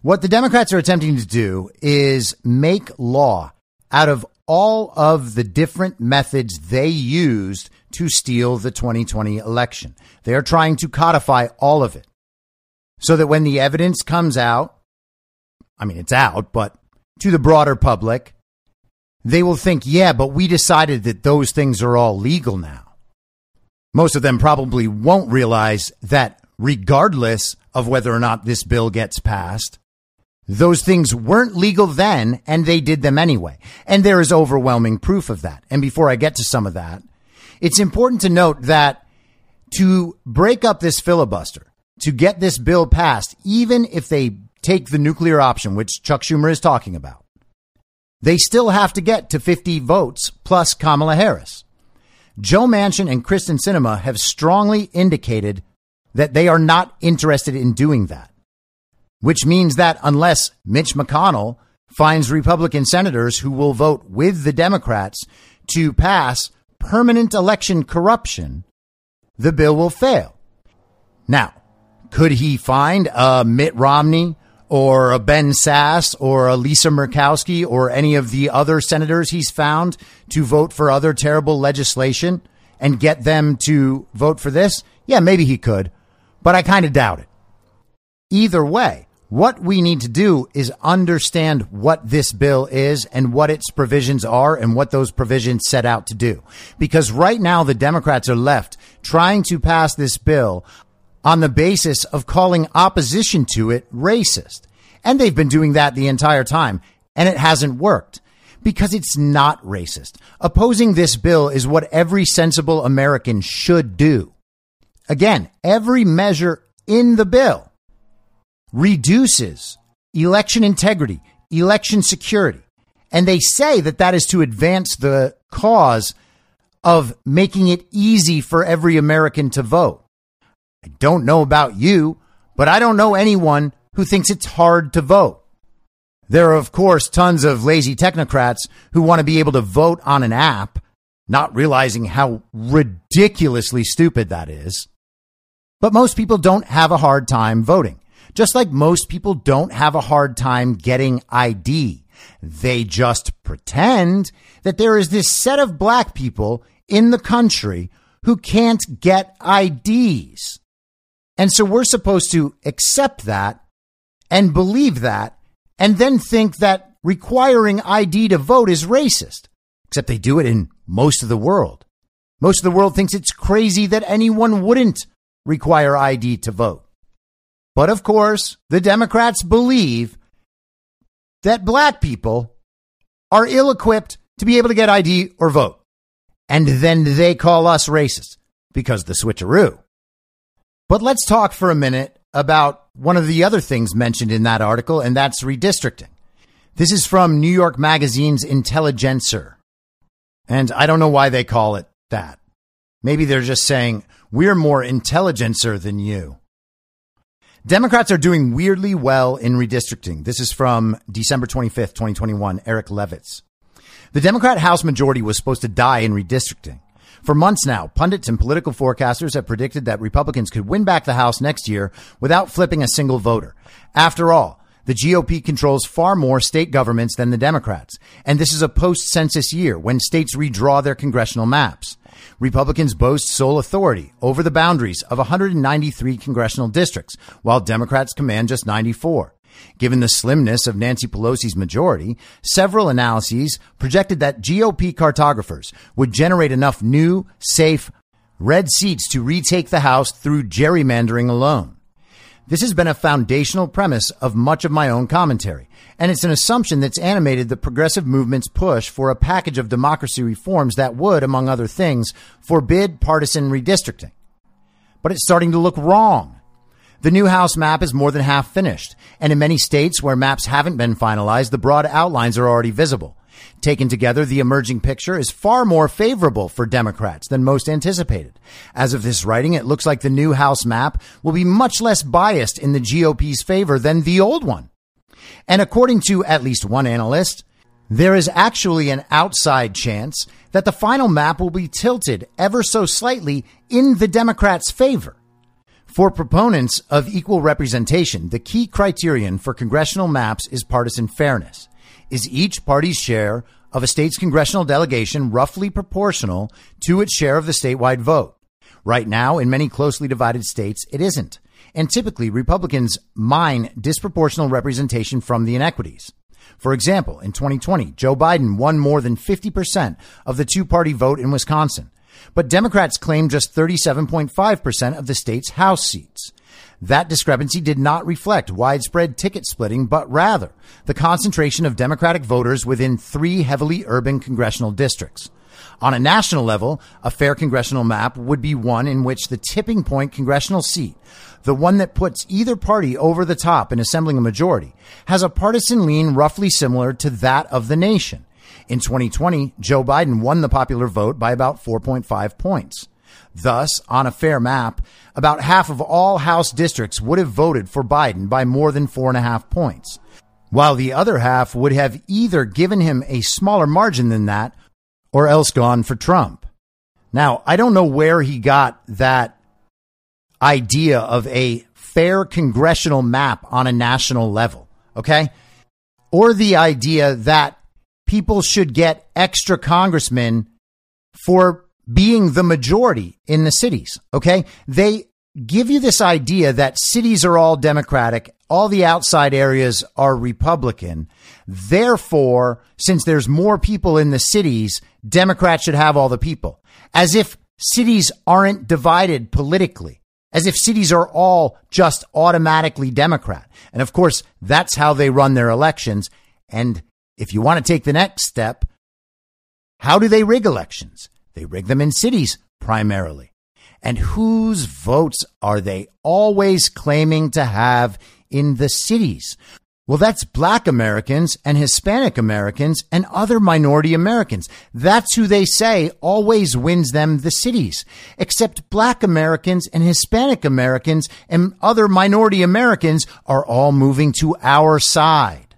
What the Democrats are attempting to do is make law out of all of the different methods they used to steal the 2020 election. They are trying to codify all of it so that when the evidence comes out, I mean, it's out, but to the broader public, they will think, yeah, but we decided that those things are all legal now. Most of them probably won't realize that regardless of whether or not this bill gets passed, those things weren't legal then and they did them anyway. And there is overwhelming proof of that. And before I get to some of that, it's important to note that to break up this filibuster, to get this bill passed, even if they take the nuclear option, which Chuck Schumer is talking about, they still have to get to 50 votes plus Kamala Harris. Joe Manchin and Kyrsten Sinema have strongly indicated that they are not interested in doing that, which means that unless Mitch McConnell finds Republican senators who will vote with the Democrats to pass permanent election corruption, the bill will fail. Now, could he find a Mitt Romney or a Ben Sasse or a Lisa Murkowski or any of the other senators he's found to vote for other terrible legislation and get them to vote for this? Yeah, maybe he could, but I kind of doubt it. Either way, what we need to do is understand what this bill is and what its provisions are and what those provisions set out to do. Because right now the Democrats are left trying to pass this bill on the basis of calling opposition to it racist. And they've been doing that the entire time and it hasn't worked because it's not racist. Opposing this bill is what every sensible American should do. Again, every measure in the bill reduces election integrity, election security. And they say that that is to advance the cause of making it easy for every American to vote. I don't know about you, but I don't know anyone who thinks it's hard to vote. There are, of course, tons of lazy technocrats who want to be able to vote on an app, not realizing how ridiculously stupid that is. But most people don't have a hard time voting. Just like most people don't have a hard time getting ID. They just pretend that there is this set of black people in the country who can't get IDs. And so we're supposed to accept that and believe that and then think that requiring ID to vote is racist. Except they do it in most of the world. Most of the world thinks it's crazy that anyone wouldn't require ID to vote. But of course, the Democrats believe that black people are ill equipped to be able to get ID or vote. And then they call us racist because the switcheroo. But let's talk for a minute about one of the other things mentioned in that article, and that's redistricting. This is from New York Magazine's Intelligencer. And I don't know why they call it that. Maybe they're just saying, we're more intelligencer than you. Democrats are doing weirdly well in redistricting. This is from December 25th, 2021, Eric Levitz. The Democrat House majority was supposed to die in redistricting. For months now, pundits and political forecasters have predicted that Republicans could win back the House next year without flipping a single voter. After all, the GOP controls far more state governments than the Democrats. And this is a post census year when states redraw their congressional maps. Republicans boast sole authority over the boundaries of 193 congressional districts, while Democrats command just 94. Given the slimness of Nancy Pelosi's majority, several analyses projected that GOP cartographers would generate enough new, safe, red seats to retake the House through gerrymandering alone. This has been a foundational premise of much of my own commentary, and it's an assumption that's animated the progressive movement's push for a package of democracy reforms that would, among other things, forbid partisan redistricting. But it's starting to look wrong. The new House map is more than half finished, and in many states where maps haven't been finalized, the broad outlines are already visible. Taken together, the emerging picture is far more favorable for Democrats than most anticipated. As of this writing, it looks like the new House map will be much less biased in the GOP's favor than the old one. And according to at least one analyst, there is actually an outside chance that the final map will be tilted ever so slightly in the Democrats' favor. For proponents of equal representation, the key criterion for congressional maps is partisan fairness. Is each party's share of a state's congressional delegation roughly proportional to its share of the statewide vote? Right now, in many closely divided states, it isn't. And typically, Republicans mine disproportional representation from the inequities. For example, in 2020, Joe Biden won more than 50% of the two party vote in Wisconsin. But Democrats claim just 37.5% of the state's House seats. That discrepancy did not reflect widespread ticket splitting, but rather the concentration of Democratic voters within three heavily urban congressional districts. On a national level, a fair congressional map would be one in which the tipping point congressional seat, the one that puts either party over the top in assembling a majority, has a partisan lean roughly similar to that of the nation. In 2020, Joe Biden won the popular vote by about 4.5 points. Thus, on a fair map, about half of all House districts would have voted for Biden by more than four and a half points, while the other half would have either given him a smaller margin than that or else gone for Trump. Now, I don't know where he got that idea of a fair congressional map on a national level, okay? Or the idea that people should get extra congressmen for being the majority in the cities. Okay. They give you this idea that cities are all Democratic, all the outside areas are Republican. Therefore, since there's more people in the cities, Democrats should have all the people. As if cities aren't divided politically. As if cities are all just automatically Democrat. And of course, that's how they run their elections. And if you want to take the next step, how do they rig elections? They rig them in cities primarily. And whose votes are they always claiming to have in the cities? Well, that's black Americans and Hispanic Americans and other minority Americans. That's who they say always wins them the cities. Except black Americans and Hispanic Americans and other minority Americans are all moving to our side.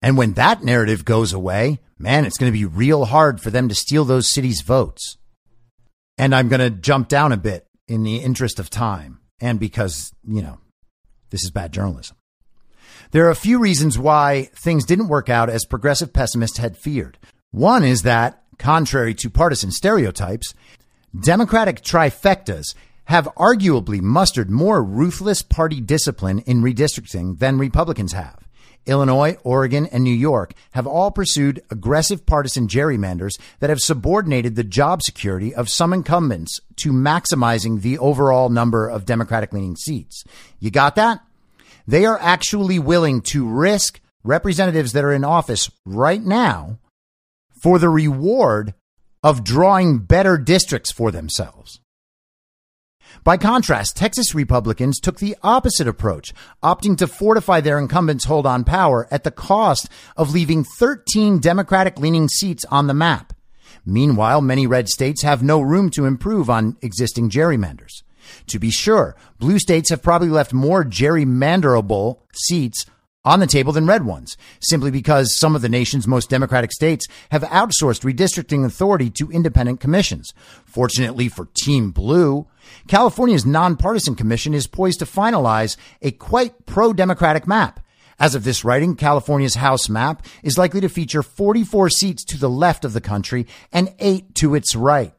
And when that narrative goes away, man, it's going to be real hard for them to steal those cities' votes. And I'm going to jump down a bit in the interest of time and because, you know, this is bad journalism. There are a few reasons why things didn't work out as progressive pessimists had feared. One is that, contrary to partisan stereotypes, Democratic trifectas have arguably mustered more ruthless party discipline in redistricting than Republicans have. Illinois, Oregon, and New York have all pursued aggressive partisan gerrymanders that have subordinated the job security of some incumbents to maximizing the overall number of Democratic leaning seats. You got that? They are actually willing to risk representatives that are in office right now for the reward of drawing better districts for themselves. By contrast, Texas Republicans took the opposite approach, opting to fortify their incumbents' hold on power at the cost of leaving 13 Democratic leaning seats on the map. Meanwhile, many red states have no room to improve on existing gerrymanders. To be sure, blue states have probably left more gerrymanderable seats on the table than red ones, simply because some of the nation's most democratic states have outsourced redistricting authority to independent commissions. Fortunately for Team Blue, California's nonpartisan commission is poised to finalize a quite pro-democratic map. As of this writing, California's House map is likely to feature 44 seats to the left of the country and eight to its right.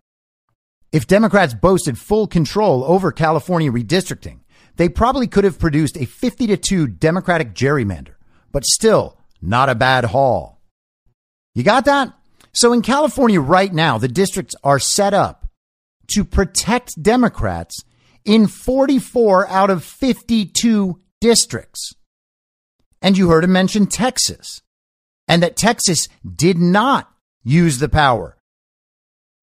If Democrats boasted full control over California redistricting, they probably could have produced a 50 to 2 Democratic gerrymander, but still not a bad haul. You got that? So in California right now, the districts are set up to protect Democrats in 44 out of 52 districts. And you heard him mention Texas and that Texas did not use the power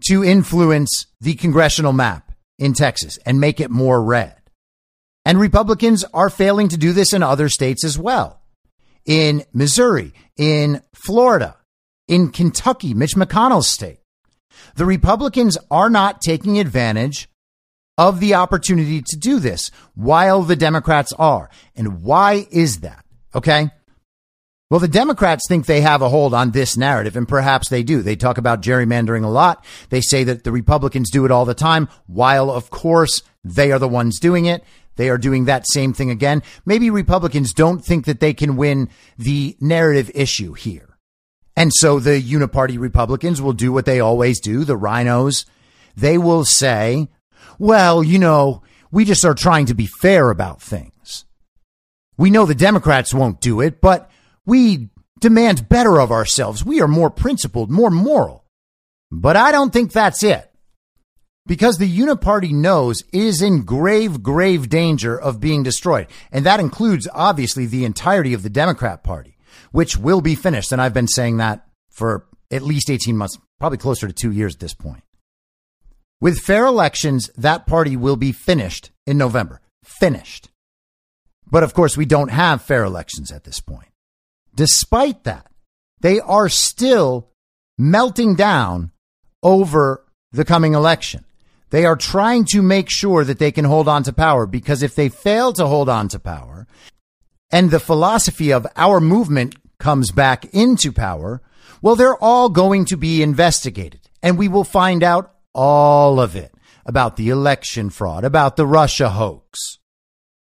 to influence the congressional map in Texas and make it more red. And Republicans are failing to do this in other states as well. In Missouri, in Florida, in Kentucky, Mitch McConnell's state. The Republicans are not taking advantage of the opportunity to do this while the Democrats are. And why is that? Okay. Well, the Democrats think they have a hold on this narrative, and perhaps they do. They talk about gerrymandering a lot. They say that the Republicans do it all the time, while, of course, they are the ones doing it. They are doing that same thing again. Maybe Republicans don't think that they can win the narrative issue here. And so the uniparty Republicans will do what they always do. The rhinos, they will say, well, you know, we just are trying to be fair about things. We know the Democrats won't do it, but we demand better of ourselves. We are more principled, more moral. But I don't think that's it. Because the Uniparty knows it is in grave, grave danger of being destroyed. And that includes, obviously, the entirety of the Democrat Party, which will be finished. And I've been saying that for at least 18 months, probably closer to two years at this point. With fair elections, that party will be finished in November. Finished. But of course, we don't have fair elections at this point. Despite that, they are still melting down over the coming election. They are trying to make sure that they can hold on to power because if they fail to hold on to power and the philosophy of our movement comes back into power, well, they're all going to be investigated and we will find out all of it about the election fraud, about the Russia hoax,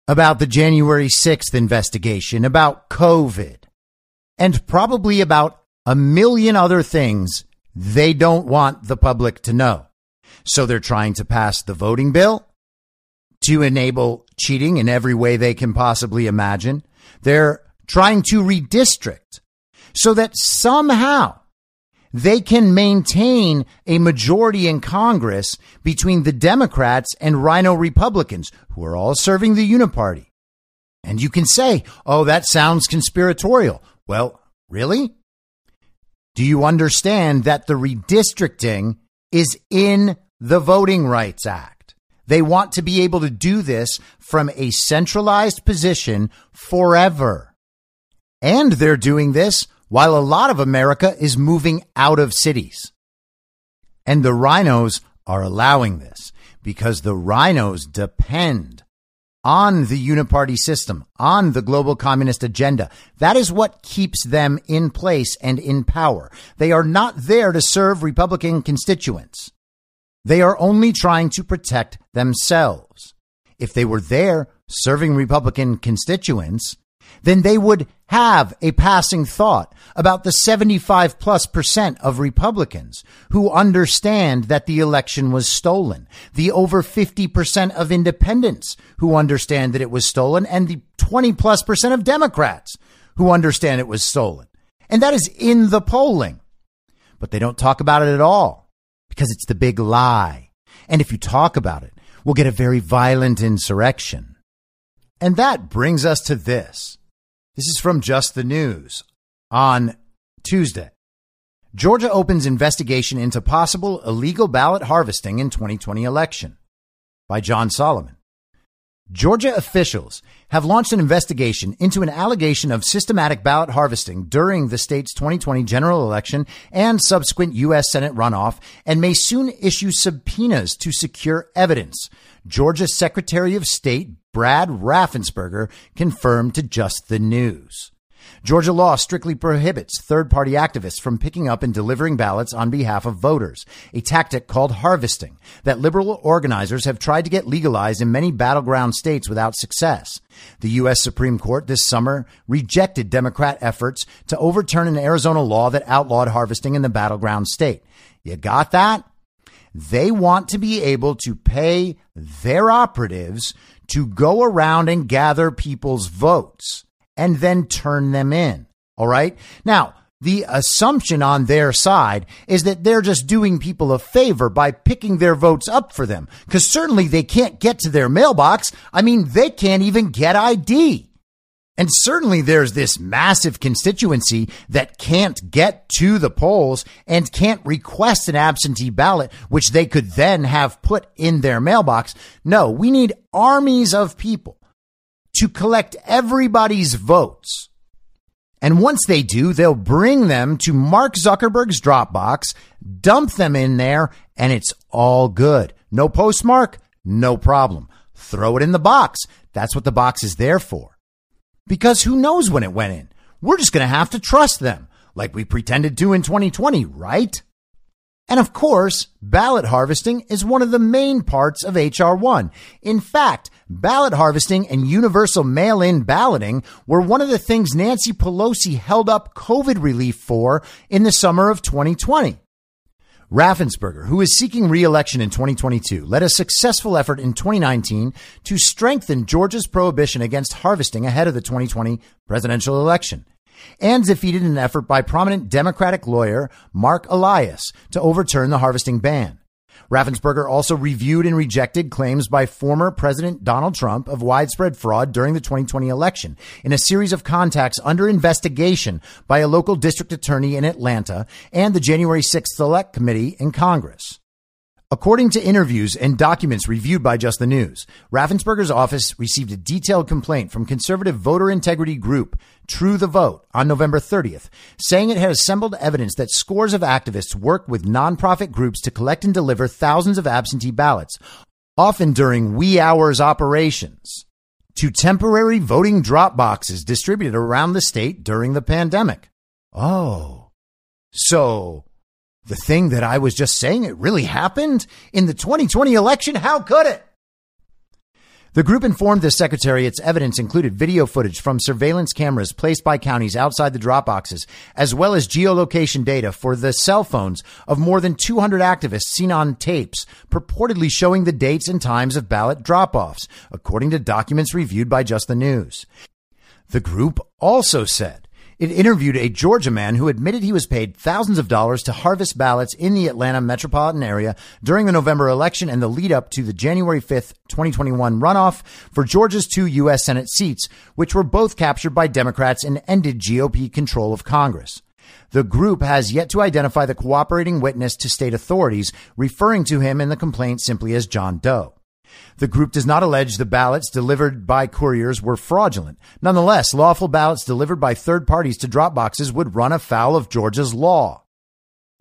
about the January 6th investigation, about COVID, and probably about a million other things they don't want the public to know. So they're trying to pass the voting bill to enable cheating in every way they can possibly imagine. They're trying to redistrict so that somehow they can maintain a majority in Congress between the Democrats and Rhino Republicans, who are all serving the Uniparty. And you can say, oh, that sounds conspiratorial. Well, really? Do you understand that the redistricting is in the Voting Rights Act? They want to be able to do this from a centralized position forever. And they're doing this while a lot of America is moving out of cities. And the rhinos are allowing this because the rhinos depend on the uniparty system, on the global communist agenda. That is what keeps them in place and in power. They are not there to serve Republican constituents. They are only trying to protect themselves. If they were there serving Republican constituents, then they would have a passing thought about the 75 plus percent of Republicans who understand that the election was stolen, the over 50% of independents who understand that it was stolen, and the 20 plus percent of Democrats who understand it was stolen. And that is in the polling. But they don't talk about it at all because it's the big lie. And if you talk about it, we'll get a very violent insurrection. And that brings us to this. This is from Just the News on Tuesday. Georgia opens investigation into possible illegal ballot harvesting in 2020 election. by John Solomon. Georgia officials have launched an investigation into an allegation of systematic ballot harvesting during the state's 2020 general election and subsequent U.S. Senate runoff and may soon issue subpoenas to secure evidence. Georgia Secretary of State Brad Raffensperger confirmed to Just the News. Georgia law strictly prohibits third party activists from picking up and delivering ballots on behalf of voters, a tactic called harvesting that liberal organizers have tried to get legalized in many battleground states without success. The U.S. Supreme Court this summer rejected Democrat efforts to overturn an Arizona law that outlawed harvesting in the battleground state. You got that? They want to be able to pay their operatives to go around and gather people's votes and then turn them in. All right. Now, the assumption on their side is that they're just doing people a favor by picking their votes up for them. Cause certainly they can't get to their mailbox. I mean, they can't even get ID. And certainly there's this massive constituency that can't get to the polls and can't request an absentee ballot, which they could then have put in their mailbox. No, we need armies of people to collect everybody's votes. And once they do, they'll bring them to Mark Zuckerberg's Dropbox, dump them in there, and it's all good. No postmark, no problem. Throw it in the box. That's what the box is there for. Because who knows when it went in? We're just going to have to trust them, like we pretended to in 2020, right? And of course, ballot harvesting is one of the main parts of HR1. In fact, ballot harvesting and universal mail-in balloting were one of the things Nancy Pelosi held up COVID relief for in the summer of 2020. Raffensperger, who is seeking re-election in 2022, led a successful effort in 2019 to strengthen Georgia's prohibition against harvesting ahead of the 2020 presidential election and defeated an effort by prominent Democratic lawyer Marc Elias to overturn the harvesting ban. Raffensperger also reviewed and rejected claims by former President Donald Trump of widespread fraud during the 2020 election in a series of contacts under investigation by a local district attorney in Atlanta and the January 6th Select Committee in Congress. According to interviews and documents reviewed by Just the News, Raffensperger's office received a detailed complaint from conservative voter integrity group True the Vote on November 30th, saying it had assembled evidence that scores of activists worked with nonprofit groups to collect and deliver thousands of absentee ballots, often during wee hours operations, to temporary voting drop boxes distributed around the state during the pandemic. Oh, so the thing that I was just saying, it really happened in the 2020 election? How could it? The group informed the secretary its evidence included video footage from surveillance cameras placed by counties outside the drop boxes, as well as geolocation data for the cell phones of more than 200 activists seen on tapes, purportedly showing the dates and times of ballot drop offs, according to documents reviewed by Just the News. The group also said it interviewed a Georgia man who admitted he was paid thousands of dollars to harvest ballots in the Atlanta metropolitan area during the November election and the lead up to the January 5th, 2021 runoff for Georgia's two U.S. Senate seats, which were both captured by Democrats and ended GOP control of Congress. The group has yet to identify the cooperating witness to state authorities, referring to him in the complaint simply as John Doe. The group does not allege the ballots delivered by couriers were fraudulent. Nonetheless, lawful ballots delivered by third parties to drop boxes would run afoul of Georgia's law.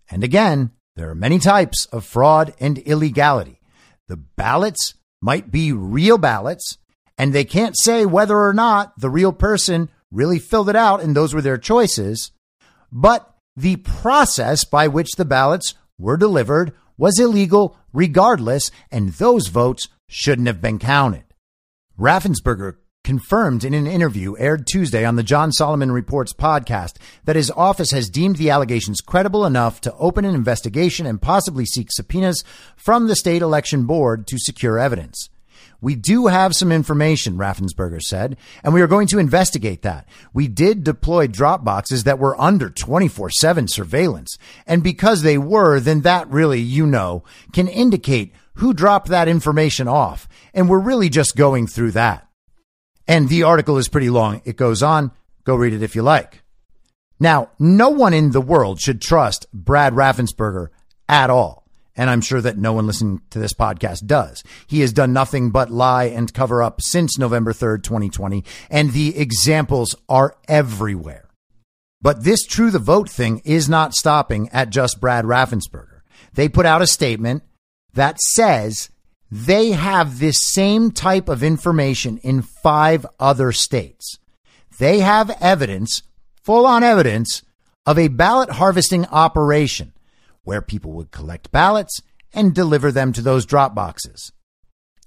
And again, there are many types of fraud and illegality. The ballots might be real ballots, and they can't say whether or not the real person really filled it out and those were their choices. But the process by which the ballots were delivered was illegal regardless, and those votes shouldn't have been counted. Raffensperger confirmed in an interview aired Tuesday on the John Solomon Reports podcast that his office has deemed the allegations credible enough to open an investigation and possibly seek subpoenas from the state election board to secure evidence. We do have some information, Raffensperger said, and we are going to investigate that. We did deploy drop boxes that were under 24 7 surveillance. And because they were, then that really, you know, can indicate who dropped that information off. And we're really just going through that. And the article is pretty long. It goes on. Go read it if you like. Now, no one in the world should trust Brad Raffensperger at all. And I'm sure that no one listening to this podcast does. He has done nothing but lie and cover up since November 3rd, 2020. And the examples are everywhere. But this true the vote thing is not stopping at just Brad Raffensperger. They put out a statement that says they have this same type of information in five other states. They have evidence, full on evidence, of a ballot harvesting operation where people would collect ballots and deliver them to those drop boxes.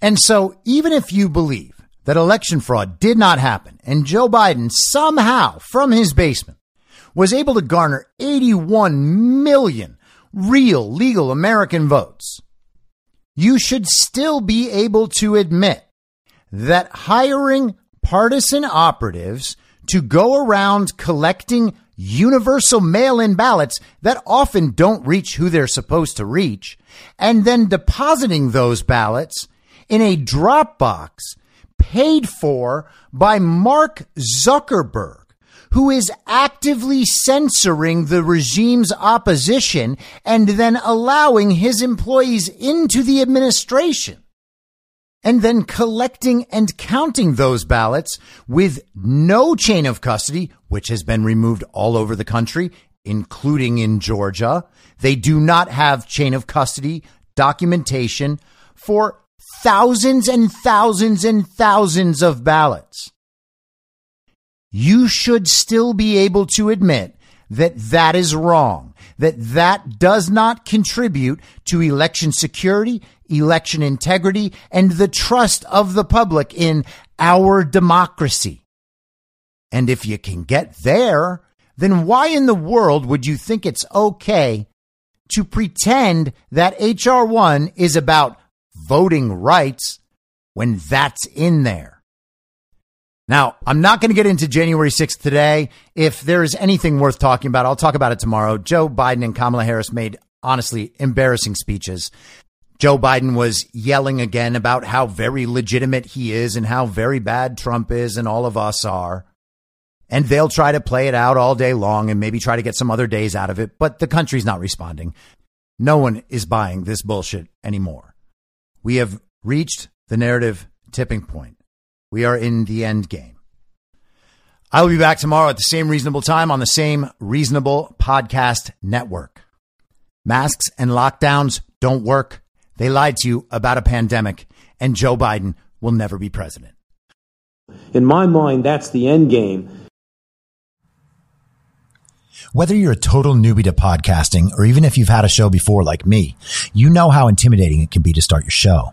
And so, even if you believe that election fraud did not happen and Joe Biden somehow from his basement was able to garner 81 million real legal American votes, you should still be able to admit that hiring partisan operatives to go around collecting universal mail in ballots that often don't reach who they're supposed to reach, and then depositing those ballots in a drop box paid for by Mark Zuckerberg who is actively censoring the regime's opposition and then allowing his employees into the administration. And then collecting and counting those ballots with no chain of custody, which has been removed all over the country, including in Georgia. They do not have chain of custody documentation for thousands and thousands and thousands of ballots you should still be able to admit that that is wrong, that that does not contribute to election security, election integrity, and the trust of the public in our democracy. And if you can get there, then why in the world would you think it's okay to pretend that HR1 is about voting rights when that's in there? Now, I'm not going to get into January 6th today. If there is anything worth talking about, I'll talk about it tomorrow. Joe Biden and Kamala Harris made honestly embarrassing speeches. Joe Biden was yelling again about how very legitimate he is and how very bad Trump is and all of us are. And they'll try to play it out all day long and maybe try to get some other days out of it, but the country's not responding. No one is buying this bullshit anymore. We have reached the narrative tipping point. We are in the end game. I will be back tomorrow at the same reasonable time on the same reasonable podcast network. Masks and lockdowns don't work. They lied to you about a pandemic, and Joe Biden will never be president. In my mind, that's the end game. Whether you're a total newbie to podcasting or even if you've had a show before like me, you know how intimidating it can be to start your show.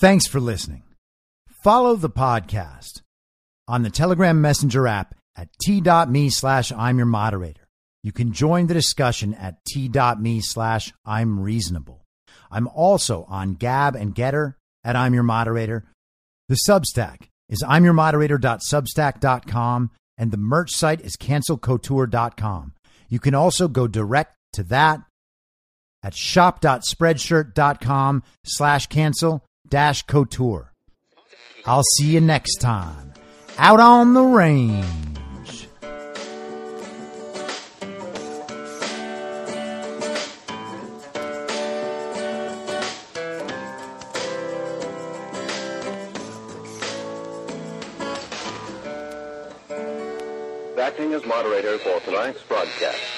Thanks for listening. Follow the podcast on the Telegram Messenger app at t.me slash I'm your moderator. You can join the discussion at t.me slash I'm reasonable. I'm also on Gab and Gettr at I'm your moderator. The Substack is imyourmoderator.substack.com and the merch site is cancelcouture.com. You can also go direct to that at shop.spreadshirt.com slash cancel dash couture. I'll see you next time out on the range. Acting as moderator for tonight's broadcast.